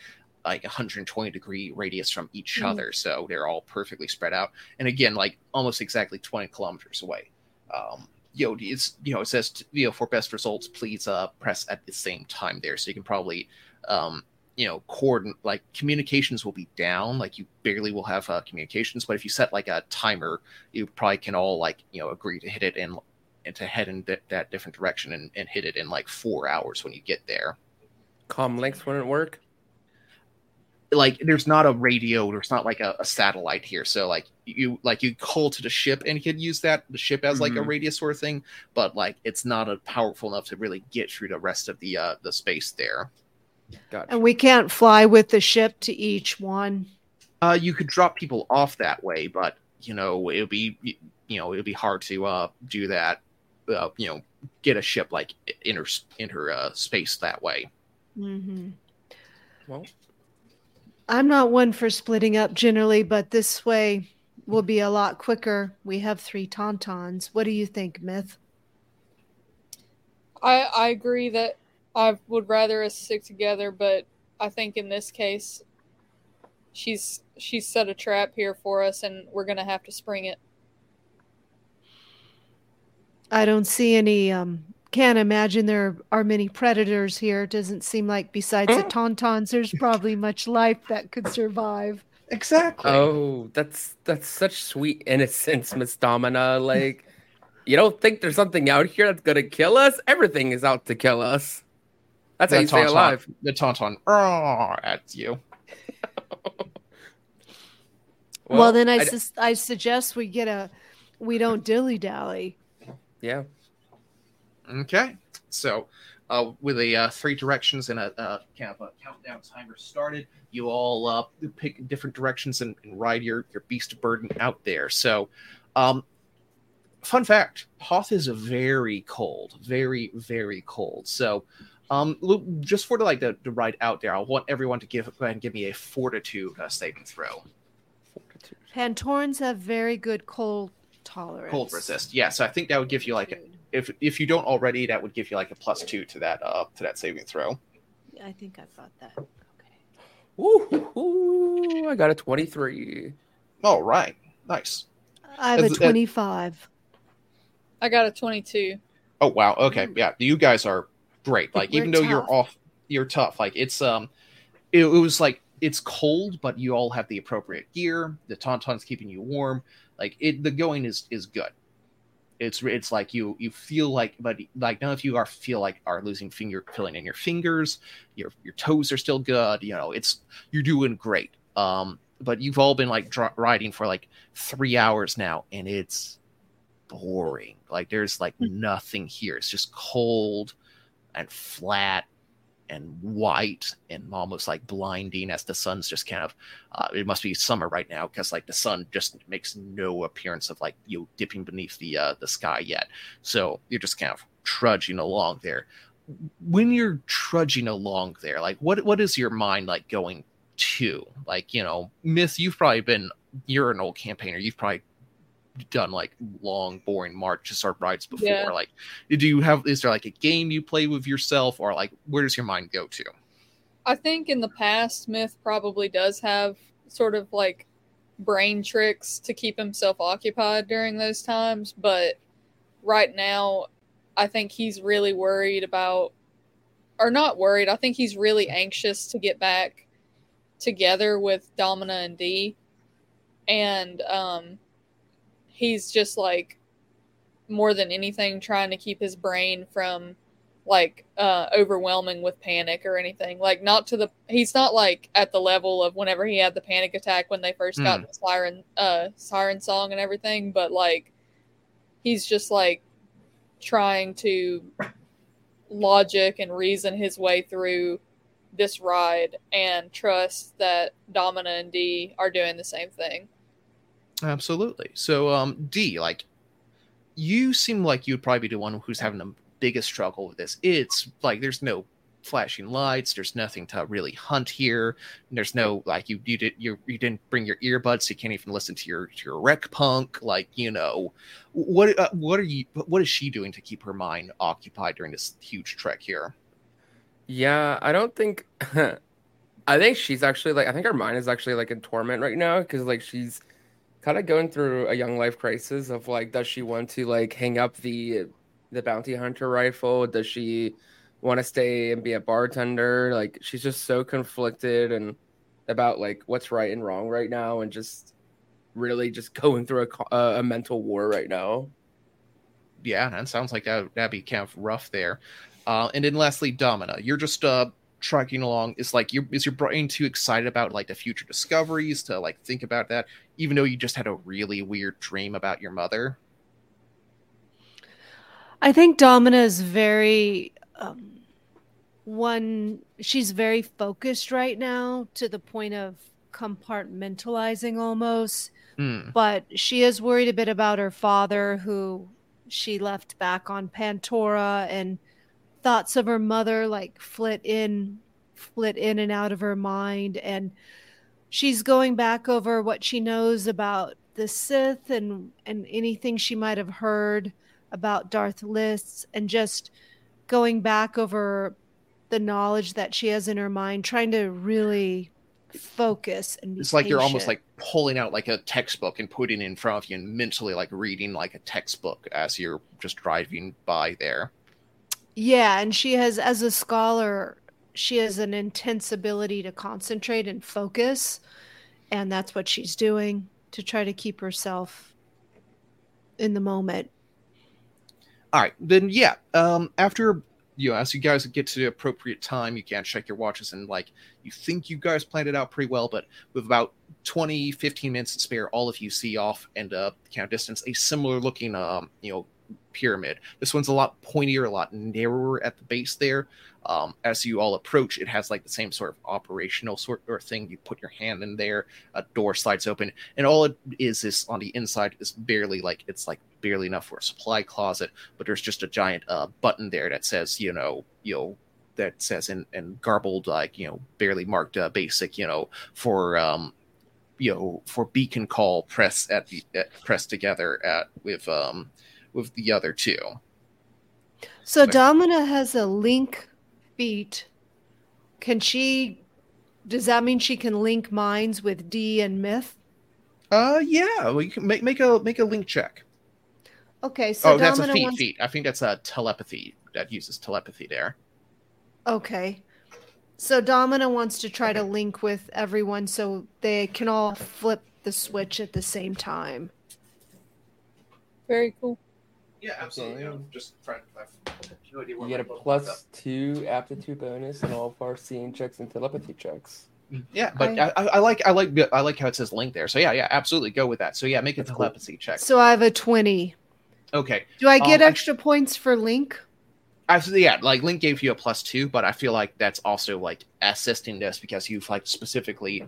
Speaker 3: like 120 degree radius from each
Speaker 5: Mhm.
Speaker 3: other, so they're all perfectly spread out. And again, like almost exactly 20 kilometers away. Um, you know, it's you know it says you know for best results, please uh press at the same time there, so you can probably um you know coordinate like communications will be down like you barely will have uh, communications but if you set like a timer you probably can all like you know agree to hit it in and to head in that, that different direction and, and hit it in like four hours when you get there
Speaker 6: Com links wouldn't work.
Speaker 3: like there's not a radio there's not like a, a satellite here so like you like you call to the ship and you could use that the ship as like a
Speaker 6: Mhm.
Speaker 3: radio sort of thing but like it's not a powerful enough to really get through the rest of the uh the space there
Speaker 6: Gotcha.
Speaker 4: And we can't fly with the ship to each one.
Speaker 3: uh you could drop people off that way but you know it would be you know it would be hard to uh do that uh, you know get a ship like inter inter uh, space that way
Speaker 4: Mm-hmm.
Speaker 6: Well,
Speaker 4: I'm not one for splitting up generally, but this way will be a lot quicker. We have three tauntauns. What do you think, Myth?
Speaker 5: I I agree that I would rather us stick together, but I think in this case, she's she's set a trap here for us, and we're gonna have to spring it.
Speaker 4: I don't see any. Um, can't imagine there are many predators here. It doesn't seem like besides the tauntauns, there's probably much life that could survive.
Speaker 3: exactly
Speaker 6: oh, that's that's such sweet innocence, Miss Domina. Like, you don't think there's something out here that's gonna kill us? Everything is out to kill us. That's how
Speaker 3: the
Speaker 6: you stay alive.
Speaker 3: the tauntaun "Roar" at you
Speaker 4: Well, then I,
Speaker 6: I d-
Speaker 4: sus- I suggest we get a. We don't dilly dally.
Speaker 6: yeah.
Speaker 3: Okay, so uh, with a uh, three directions and a uh, kind of a countdown timer started, you all uh, pick different directions and, and ride your your beast of burden out there. So, um, fun fact: Hoth is very cold, very very cold. So, um, just for the like the, the ride out there, I want everyone to give go ahead and give me a fortitude uh, saving throw.
Speaker 4: Pantorans have very good cold tolerance.
Speaker 3: Cold resist, yeah. So I think that would give you like a, if if you don't already, that would give you like a plus two to that uh to that saving throw.
Speaker 4: I think I've got that. Okay.
Speaker 6: Ooh, ooh, I got a 23.
Speaker 3: All right, nice.
Speaker 4: I have a
Speaker 3: Is it-
Speaker 4: 25.
Speaker 5: I got a twenty-two.
Speaker 3: Oh wow, okay,
Speaker 4: Mm.
Speaker 3: yeah, you guys are great. Like even though you're off, you're tough. Like it's um, it, it was like it's cold, but you all have the appropriate gear. The tauntaun's keeping you warm. Like it, the going is is good. It's it's like you you feel like, but like none of you are feel like are losing finger feeling in your fingers. Your your toes are still good. You know, it's you're doing great. Um, but you've all been like dr- riding for like three hours now, and it's boring. Like there's like nothing here. It's just cold and flat and white and almost like blinding as the sun's just kind of uh, it must be summer right now because like the sun just makes no appearance of like you know, dipping beneath the uh, the sky yet. So you're just kind of trudging along there. When you're trudging along there like what what is your mind like going to? Like you know myth you've probably been you're an old campaigner you've probably done like long boring marches or rides before
Speaker 5: Yeah.
Speaker 3: like do you have is there like a game you play with yourself or like where does your mind go to
Speaker 5: I think in the past, Myth probably does have sort of like brain tricks to keep himself occupied during those times, but right now, I think he's really worried about, or not worried, I think he's really anxious to get back together with Domina and D. And um, he's just like, more than anything, trying to keep his brain from like uh overwhelming with panic or anything. Like not to the he's not like at the level of whenever he had the panic attack when they first got
Speaker 3: Hmm.
Speaker 5: the siren uh siren song and everything, but like he's just like trying to logic and reason his way through this ride and trust that Domina and D are doing the same thing.
Speaker 3: Absolutely. So, um, D, like, you seem like you'd probably be the one who's having the biggest struggle with this. It's like there's no flashing lights. There's nothing to really hunt here. There's no like you you did you you didn't bring your earbuds, so you can't even listen to your to your rec punk. Like you know, what uh, what are you? What is she doing to keep her mind occupied during this huge trek here?
Speaker 6: Yeah, I don't think. I think she's actually like. I think her mind is actually like in torment right now because like she's kind of going through a young life crisis of like, does she want to like hang up the the bounty hunter rifle? Does she want to stay and be a bartender? Like she's just so conflicted and about like what's right and wrong right now, and just really just going through a a, mental war right now.
Speaker 3: yeah, that sounds like that that'd be kind of rough there. Uh, and then lastly, Domina, you're just uh tracking along. Is like your is your brain too excited about like the future discoveries to like think about that, even though you just had a really weird dream about your mother?
Speaker 4: I think Domina is very um, one. She's very focused right now to the point of compartmentalizing almost.
Speaker 3: Hmm.
Speaker 4: But she is worried a bit about her father, who she left back on Pantora, and thoughts of her mother like flit in, flit in and out of her mind, and she's going back over what she knows about the Sith and and anything she might have heard about Darth Listz and just going back over the knowledge that she has in her mind, trying to really focus and
Speaker 3: It's like you're almost like pulling out like a textbook and putting it in front of you and mentally like reading like a textbook as you're just driving by there.
Speaker 4: Yeah, and she has as a scholar, she has an intense ability to concentrate and focus, and that's what she's doing to try to keep herself in the moment.
Speaker 3: All right, then yeah. Um, after you know, as you guys get to the appropriate time, you can check your watches and like you think you guys planned it out pretty well, but with about 20, 15 minutes to spare, all of you see off and uh kind of distance a similar looking um, you know, pyramid. This one's a lot pointier, a lot narrower at the base there. Um, as you all approach, it has like the same sort of operational sort of thing. You put your hand in there, a door slides open, and all it is is on the inside is barely like it's like barely enough for a supply closet, but there's just a giant uh, button there that says, you know, you know, that says in, in garbled, like, you know, barely marked uh, basic, you know, for, um, you know, for beacon call press at the at, press together at with um with the other two.
Speaker 4: So
Speaker 3: Like-
Speaker 4: Domina has a link feat. Can she? Does that mean she can link minds with D and Myth?
Speaker 3: Uh, yeah, well, you can make make a make a link check.
Speaker 4: Okay, so
Speaker 3: oh, that's a
Speaker 4: Domina
Speaker 3: feat.
Speaker 4: wants.
Speaker 3: Feat. I think that's a telepathy that uses telepathy there.
Speaker 4: Okay, so Domina wants to try to link with everyone so they can all flip the switch at the same time.
Speaker 5: Very cool.
Speaker 3: Yeah,
Speaker 6: absolutely. I'm
Speaker 3: just trying to.
Speaker 6: You get a plus two aptitude bonus in all far seeing checks and telepathy checks.
Speaker 3: Yeah, but I, I, I like I like I like how it says link there. So yeah, yeah, absolutely go with that. So yeah, make a
Speaker 6: That's cool.
Speaker 3: telepathy check.
Speaker 4: So I have a twenty.
Speaker 3: Okay,
Speaker 4: Do I get
Speaker 3: Um, I-
Speaker 4: extra points for link?
Speaker 3: Actually, yeah, like Link gave you a plus two, but I feel like that's also like assisting this because you've like specifically,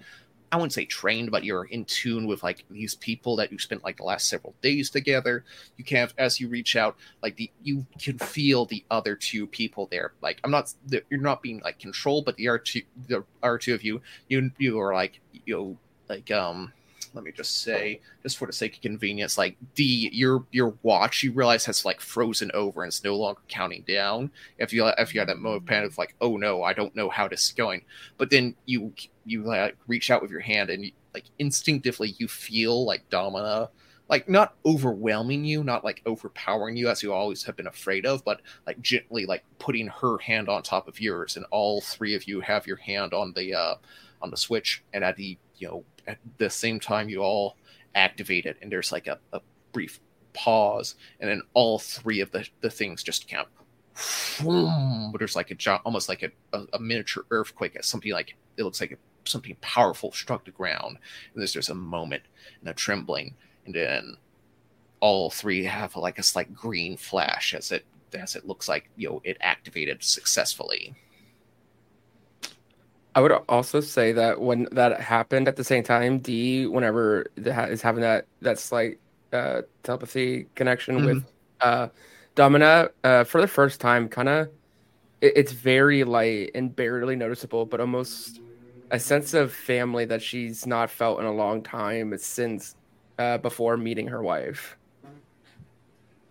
Speaker 3: I wouldn't say trained, but you're in tune with like these people that you spent like the last several days together. You can have as you reach out, like the you can feel the other two people there. Like I'm not, the- you're not being like controlled, but the R two, the R two of you, you you are like you know like um. Let me just say, just for the sake of convenience, like D, your your watch, you realize has like frozen over and it's no longer counting down. If you if you had that moment of panic of like, oh no, I don't know how this is going, but then you you like reach out with your hand and like instinctively you feel like Domina, like not overwhelming you, not like overpowering you as you always have been afraid of, but like gently like putting her hand on top of yours, and all three of you have your hand on the uh on the switch, and at the you know at the same time you all activate it, and there's like a, a brief pause, and then all three of the, the things just count boom, there's like a almost like a, a, a miniature earthquake as something like it looks like a, something powerful struck the ground. And there's just a moment and a trembling. And then all three have like a slight green flash as it as it looks like you know it activated successfully.
Speaker 6: I would also say that when that happened at the same time, D, whenever is having that that slight uh, telepathy connection mm-hmm. with uh, Domina uh, for the first time, kind of it, it's very light and barely noticeable, but almost a sense of family that she's not felt in a long time since uh, before meeting her wife.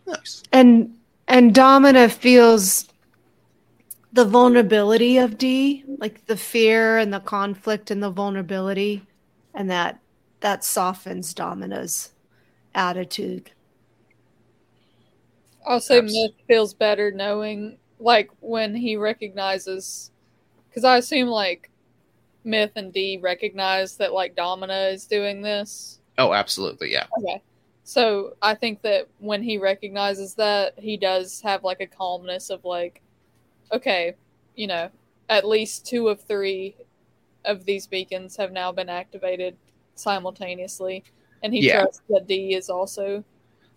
Speaker 3: Nice.
Speaker 4: And and Domina feels the vulnerability of D, like the fear and the conflict and the vulnerability, and that that softens Domina's attitude.
Speaker 5: Also, Myth feels better knowing, like, when he recognizes, because I assume, like, Myth and D recognize that, like, Domina is doing this.
Speaker 3: Oh, absolutely, yeah.
Speaker 5: Okay. So I think that when he recognizes that, he does have, like, a calmness of, like, okay, you know, at least two of three of these beacons have now been activated simultaneously, and he yeah. trusts that D is also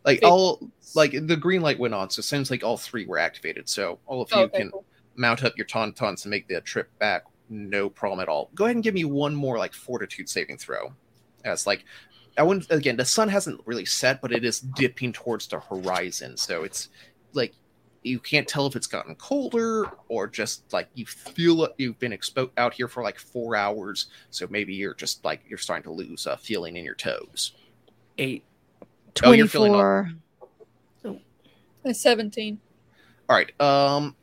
Speaker 3: like all like the green light went on, so it seems like all three were activated. So all of you okay, can cool. mount up your tauntauns and make the trip back, no problem at all. Go ahead and give me one more like fortitude saving throw. As like I wouldn't again, the sun hasn't really set, but it is dipping towards the horizon, so it's like you can't tell if it's gotten colder or just like you feel it. You've been exposed out here for like four hours. So maybe you're just like you're starting to lose a feeling in your toes.
Speaker 6: Eight.
Speaker 4: 24
Speaker 5: oh, oh. 17
Speaker 3: all right um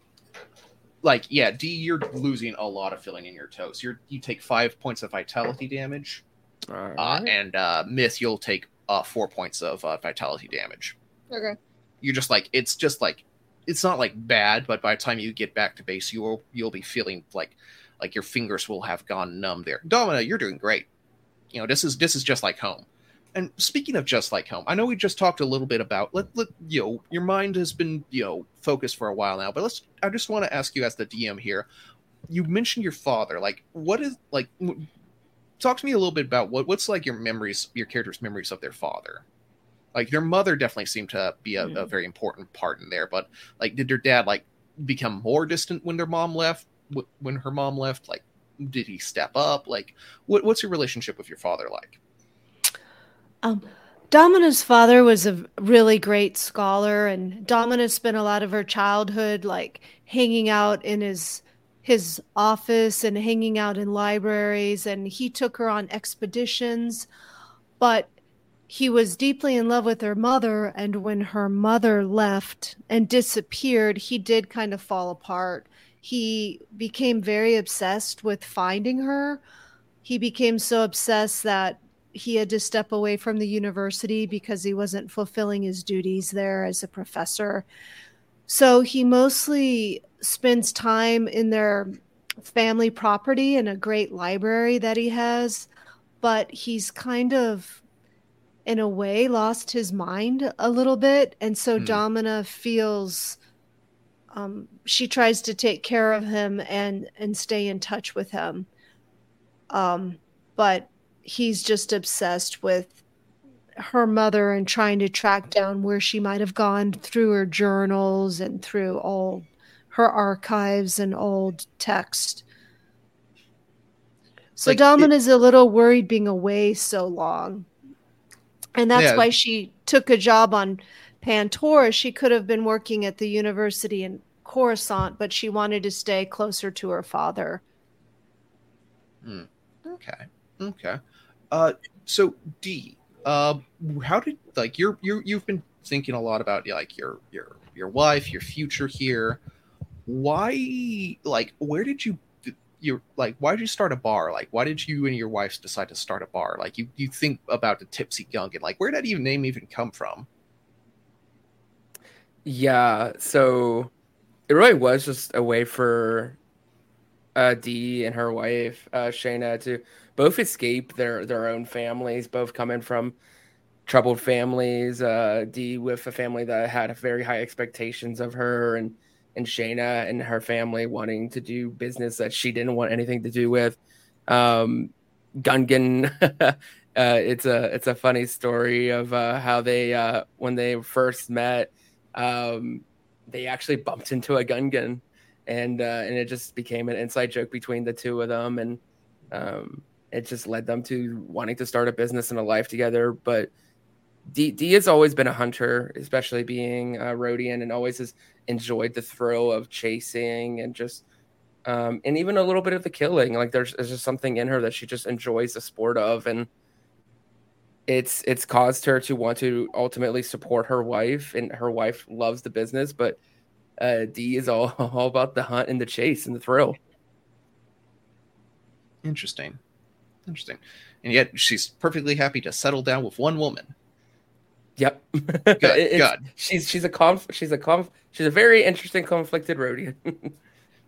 Speaker 3: like yeah d you're losing a lot of feeling in your toes you're you take five points of vitality damage uh, right. uh, and uh myth you'll take uh four points of uh, vitality damage
Speaker 5: okay
Speaker 3: you're just like it's just like it's not like bad, but by the time you get back to base, you will you'll be feeling like like your fingers will have gone numb there. Domina, you're doing great. You know, this is this is just like home. And speaking of just like home, I know we just talked a little bit about let let you know your mind has been you know focused for a while now, but let's I just want to ask you as the DM here. You mentioned your father. Like, what is like? Talk to me a little bit about what what's like your memories, your character's memories of their father. Like your mother definitely seemed to be a, mm. a very important part in there, but like, did your dad like become more distant when their mom left? When her mom left, like, did he step up? Like, what, what's your relationship with your father like?
Speaker 4: Um, Domina's father was a really great scholar, and Domina spent a lot of her childhood like hanging out in his his office and hanging out in libraries, and he took her on expeditions. But he was deeply in love with her mother and when her mother left and disappeared he did kind of fall apart he became very obsessed with finding her he became so obsessed that he had to step away from the university because he wasn't fulfilling his duties there as a professor. So he mostly spends time in their family property in a great library that he has but he's kind of in a way lost his mind a little bit. And so mm. domina feels um, she tries to take care of him and and stay in touch with him. Um, but he's just obsessed with her mother and trying to track down where she might have gone through her journals and through all her archives and old text so like Domina is a little worried being away so long and that's yeah. why she took a job on Pantora. She could have been working at the university in Coruscant, but she wanted to stay closer to her father.
Speaker 3: Hmm. Okay. Okay. Uh, so D, uh, how did like you're you you've been thinking a lot about like your your your wife, your future here. Why like where did you you're like why did you start a bar? Like why did you and your wife decide to start a bar? Like you you think about the tipsy gungan like where did that even name even come from?
Speaker 6: Yeah so it really was just a way for uh dee and her wife uh shayna to both escape their their own families both coming from troubled families uh dee with a family that had very high expectations of her and and Shayna and her family wanting to do business that she didn't want anything to do with. Um, Gungan, uh, it's a it's a funny story of uh, how they uh, when they first met, um, they actually bumped into a Gungan, and uh, and it just became an inside joke between the two of them, and um, it just led them to wanting to start a business and a life together. But D, D has always been a hunter, especially being a Rodian, and always has enjoyed the thrill of chasing and just um, and even a little bit of the killing. Like there's, there's just something in her that she just enjoys the sport of, and it's it's caused her to want to ultimately support her wife, and her wife loves the business, but uh, D is all all about the hunt and the chase and the thrill.
Speaker 3: Interesting, interesting, and yet she's perfectly happy to settle down with one woman.
Speaker 6: Yep.
Speaker 3: Good. good.
Speaker 6: She's she's a conf she's a conf she's a very interesting conflicted Rodian.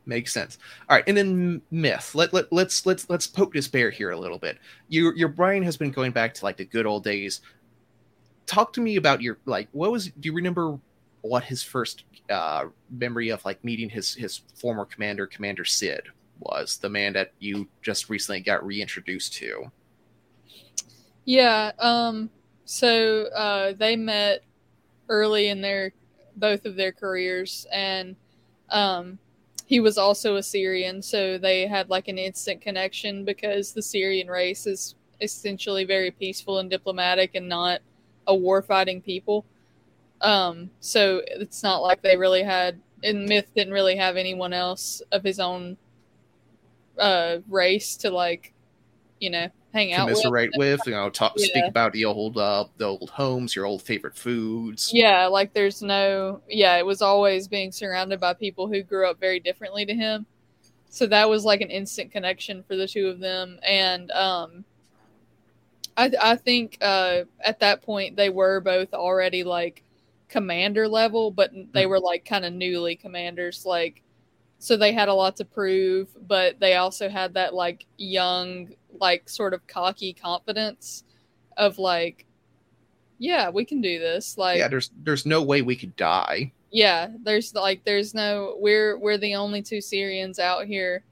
Speaker 3: Makes sense. All right, and then myth. Let, let let's let's let's poke this bear here a little bit. Your your brain has been going back to like the good old days. Talk to me about your like what was do you remember what his first uh memory of like meeting his his former commander, Commander Sid, was, the man that you just recently got reintroduced to?
Speaker 5: Yeah, um so uh they met early in their both of their careers and um he was also a Cerean, so they had like an instant connection because the Cerean race is essentially very peaceful and diplomatic and not a war fighting people. Um, so it's not like they really had, and Myth didn't really have anyone else of his own uh, race to like, you know, hang out
Speaker 3: commiserate
Speaker 5: with.
Speaker 3: with, you know, talk,
Speaker 5: Yeah.
Speaker 3: speak about the old uh, the old homes, your old favorite foods.
Speaker 5: Yeah, like there's no, yeah, it was always being surrounded by people who grew up very differently to him. So that was like an instant connection for the two of them. And um, I, I think uh, at that point they were both already like commander level, but they were like kind of newly commanders. Like, so they had a lot to prove, but they also had that like young, like sort of cocky confidence of like, yeah, we can do this. Like,
Speaker 3: yeah, there's there's no way we could die.
Speaker 5: yeah there's like there's no we're we're the only two cereans out here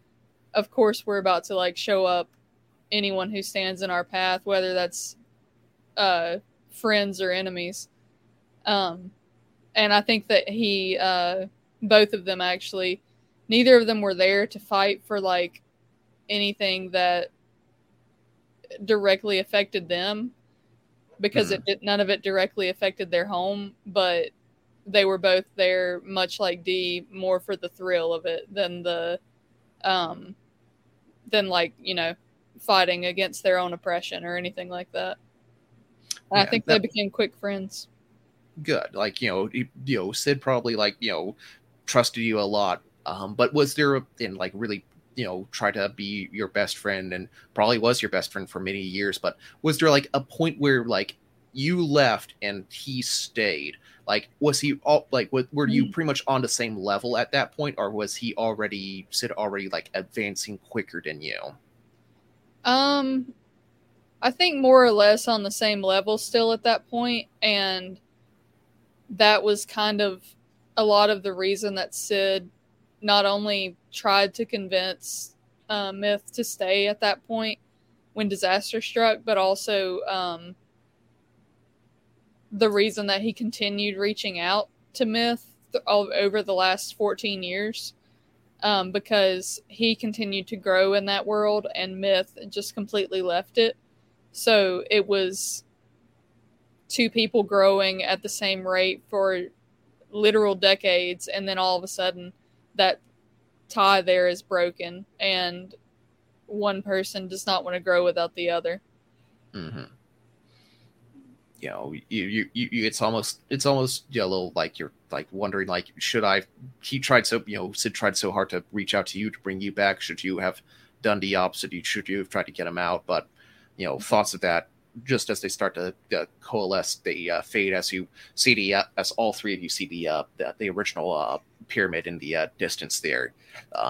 Speaker 5: of course we're about to like show up anyone who stands in our path whether that's uh friends or enemies um and i think that he uh both of them actually neither of them were there to fight for like anything that directly affected them because it did, none of it directly affected their home but they were both there much like D more for the thrill of it than the um than like, you know, fighting against their own oppression or anything like that. And I think
Speaker 3: that-
Speaker 5: they became quick friends.
Speaker 3: Good, like you know, you know, Sid probably like you know trusted you a lot. Um, but was there a, and like really you know try to be your best friend and probably was your best friend for many years. But was there like a point where like you left and he stayed? Like was he all like were you pretty much on the same level at that point, or was he already Sid already like advancing quicker than you?
Speaker 5: Um I think more or less on the same level still at that point and that was kind of a lot of the reason that Sid not only tried to convince uh, Myth to stay at that point when disaster struck, but also um, the reason that he continued reaching out to Myth th- all over the last 14 years um, because he continued to grow in that world and Myth just completely left it. So it was two people growing at the same rate for literal decades, and then all of a sudden that tie there is broken, and one person does not want to grow without the other.
Speaker 3: Mm-hmm. You know, you, you, you, it's almost, it's almost you know, a little like you're like wondering, like, should I? He tried so, you know, Sid tried so hard to reach out to you to bring you back. Should you have done the opposite? Should you have tried to get him out? But you know, thoughts of that just as they start to uh, coalesce, they uh, fade as you see the uh, as all three of you see the uh, the, the original uh, pyramid in the uh, distance there,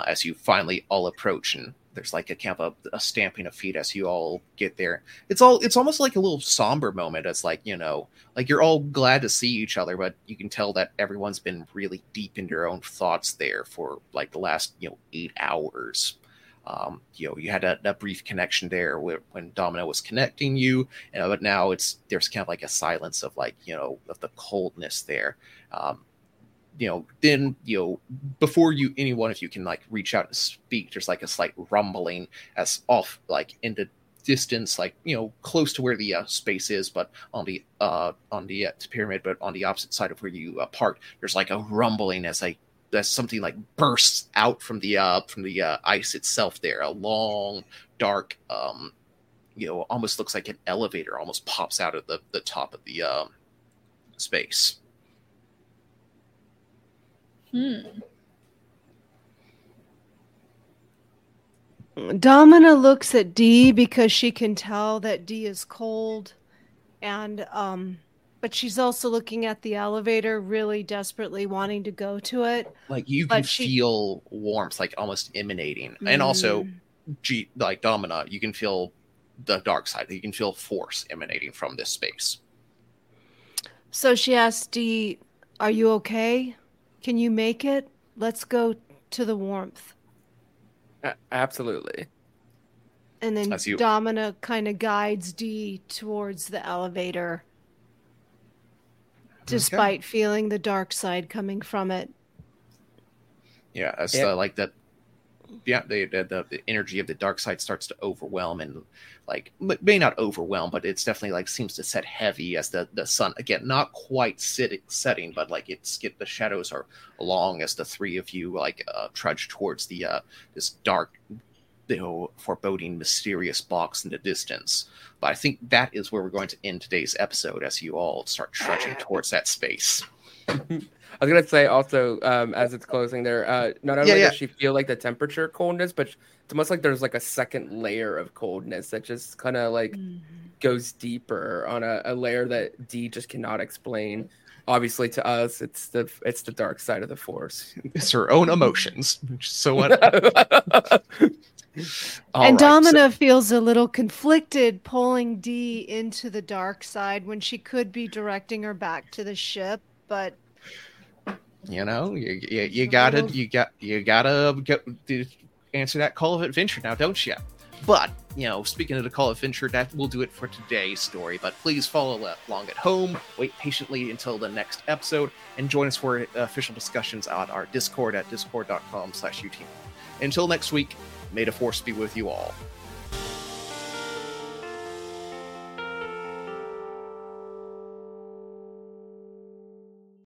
Speaker 3: as you finally all approach and there's like a kind of a, a stamping of feet as you all get there. It's all it's almost like a little somber moment. It's like you know, like you're all glad to see each other, but you can tell that everyone's been really deep in their own thoughts there for like the last you know eight hours. Um, you know, you had a, a brief connection there where, when Domina was connecting you, but now it's there's kind of like a silence of like you know of the coldness there. Um, you know, then you know before you any one of you can like reach out and speak, there's like a slight rumbling as off like in the distance, like you know close to where the uh, space is, but on the uh on the uh, pyramid, but on the opposite side of where you uh, park, there's like a rumbling as like as something like bursts out from the uh from the uh, ice itself there a long dark um you know almost looks like an elevator almost pops out of the the top of the um space
Speaker 5: Hmm.
Speaker 4: Domina looks at D because she can tell that D is cold and um but she's also looking at the elevator really desperately wanting to go to it.
Speaker 3: like you can
Speaker 4: she-
Speaker 3: feel warmth like almost emanating and also
Speaker 4: Mm.
Speaker 3: G, like domina you can feel the dark side you can feel force emanating from this space
Speaker 4: So she asks D, "Are you okay? Can you make it? Let's go to the warmth."
Speaker 6: A- absolutely.
Speaker 4: And then
Speaker 3: As you-
Speaker 4: Domina kind of guides D towards the elevator, despite feeling the dark side coming from it.
Speaker 3: Yeah, as
Speaker 6: Yeah.
Speaker 3: the like that. yeah the, the the the energy of the dark side starts to overwhelm and like may not overwhelm, but it's definitely like seems to set heavy as the the sun again not quite sit, setting, but like it's get the shadows are long as the three of you like uh, trudge towards the uh this dark you know foreboding mysterious box in the distance. But I think that is where we're going to end today's episode as you all start trudging towards that space.
Speaker 6: I was gonna say also, um, as it's closing there, uh, not only
Speaker 3: Yeah, yeah.
Speaker 6: does she feel like the temperature coldness, but it's almost like there's like a second layer of coldness that just kind of like goes deeper on a, a layer that D just cannot explain. Obviously, to us, it's the it's the dark side of the force.
Speaker 3: It's her own emotions. So what?
Speaker 4: And
Speaker 3: right, so-
Speaker 4: Domina feels a little conflicted pulling D into the dark side when she could be directing her back to the ship, but
Speaker 3: you know, you, you, you gotta, you got, you gotta get, do- answer that call of adventure now, don't you? But you know, speaking of the call of adventure, that will do it for today's story. But please follow along at home, wait patiently until the next episode, and join us for uh, official discussions on our Discord at discord.com/ut. Until next week, may the force be with you all.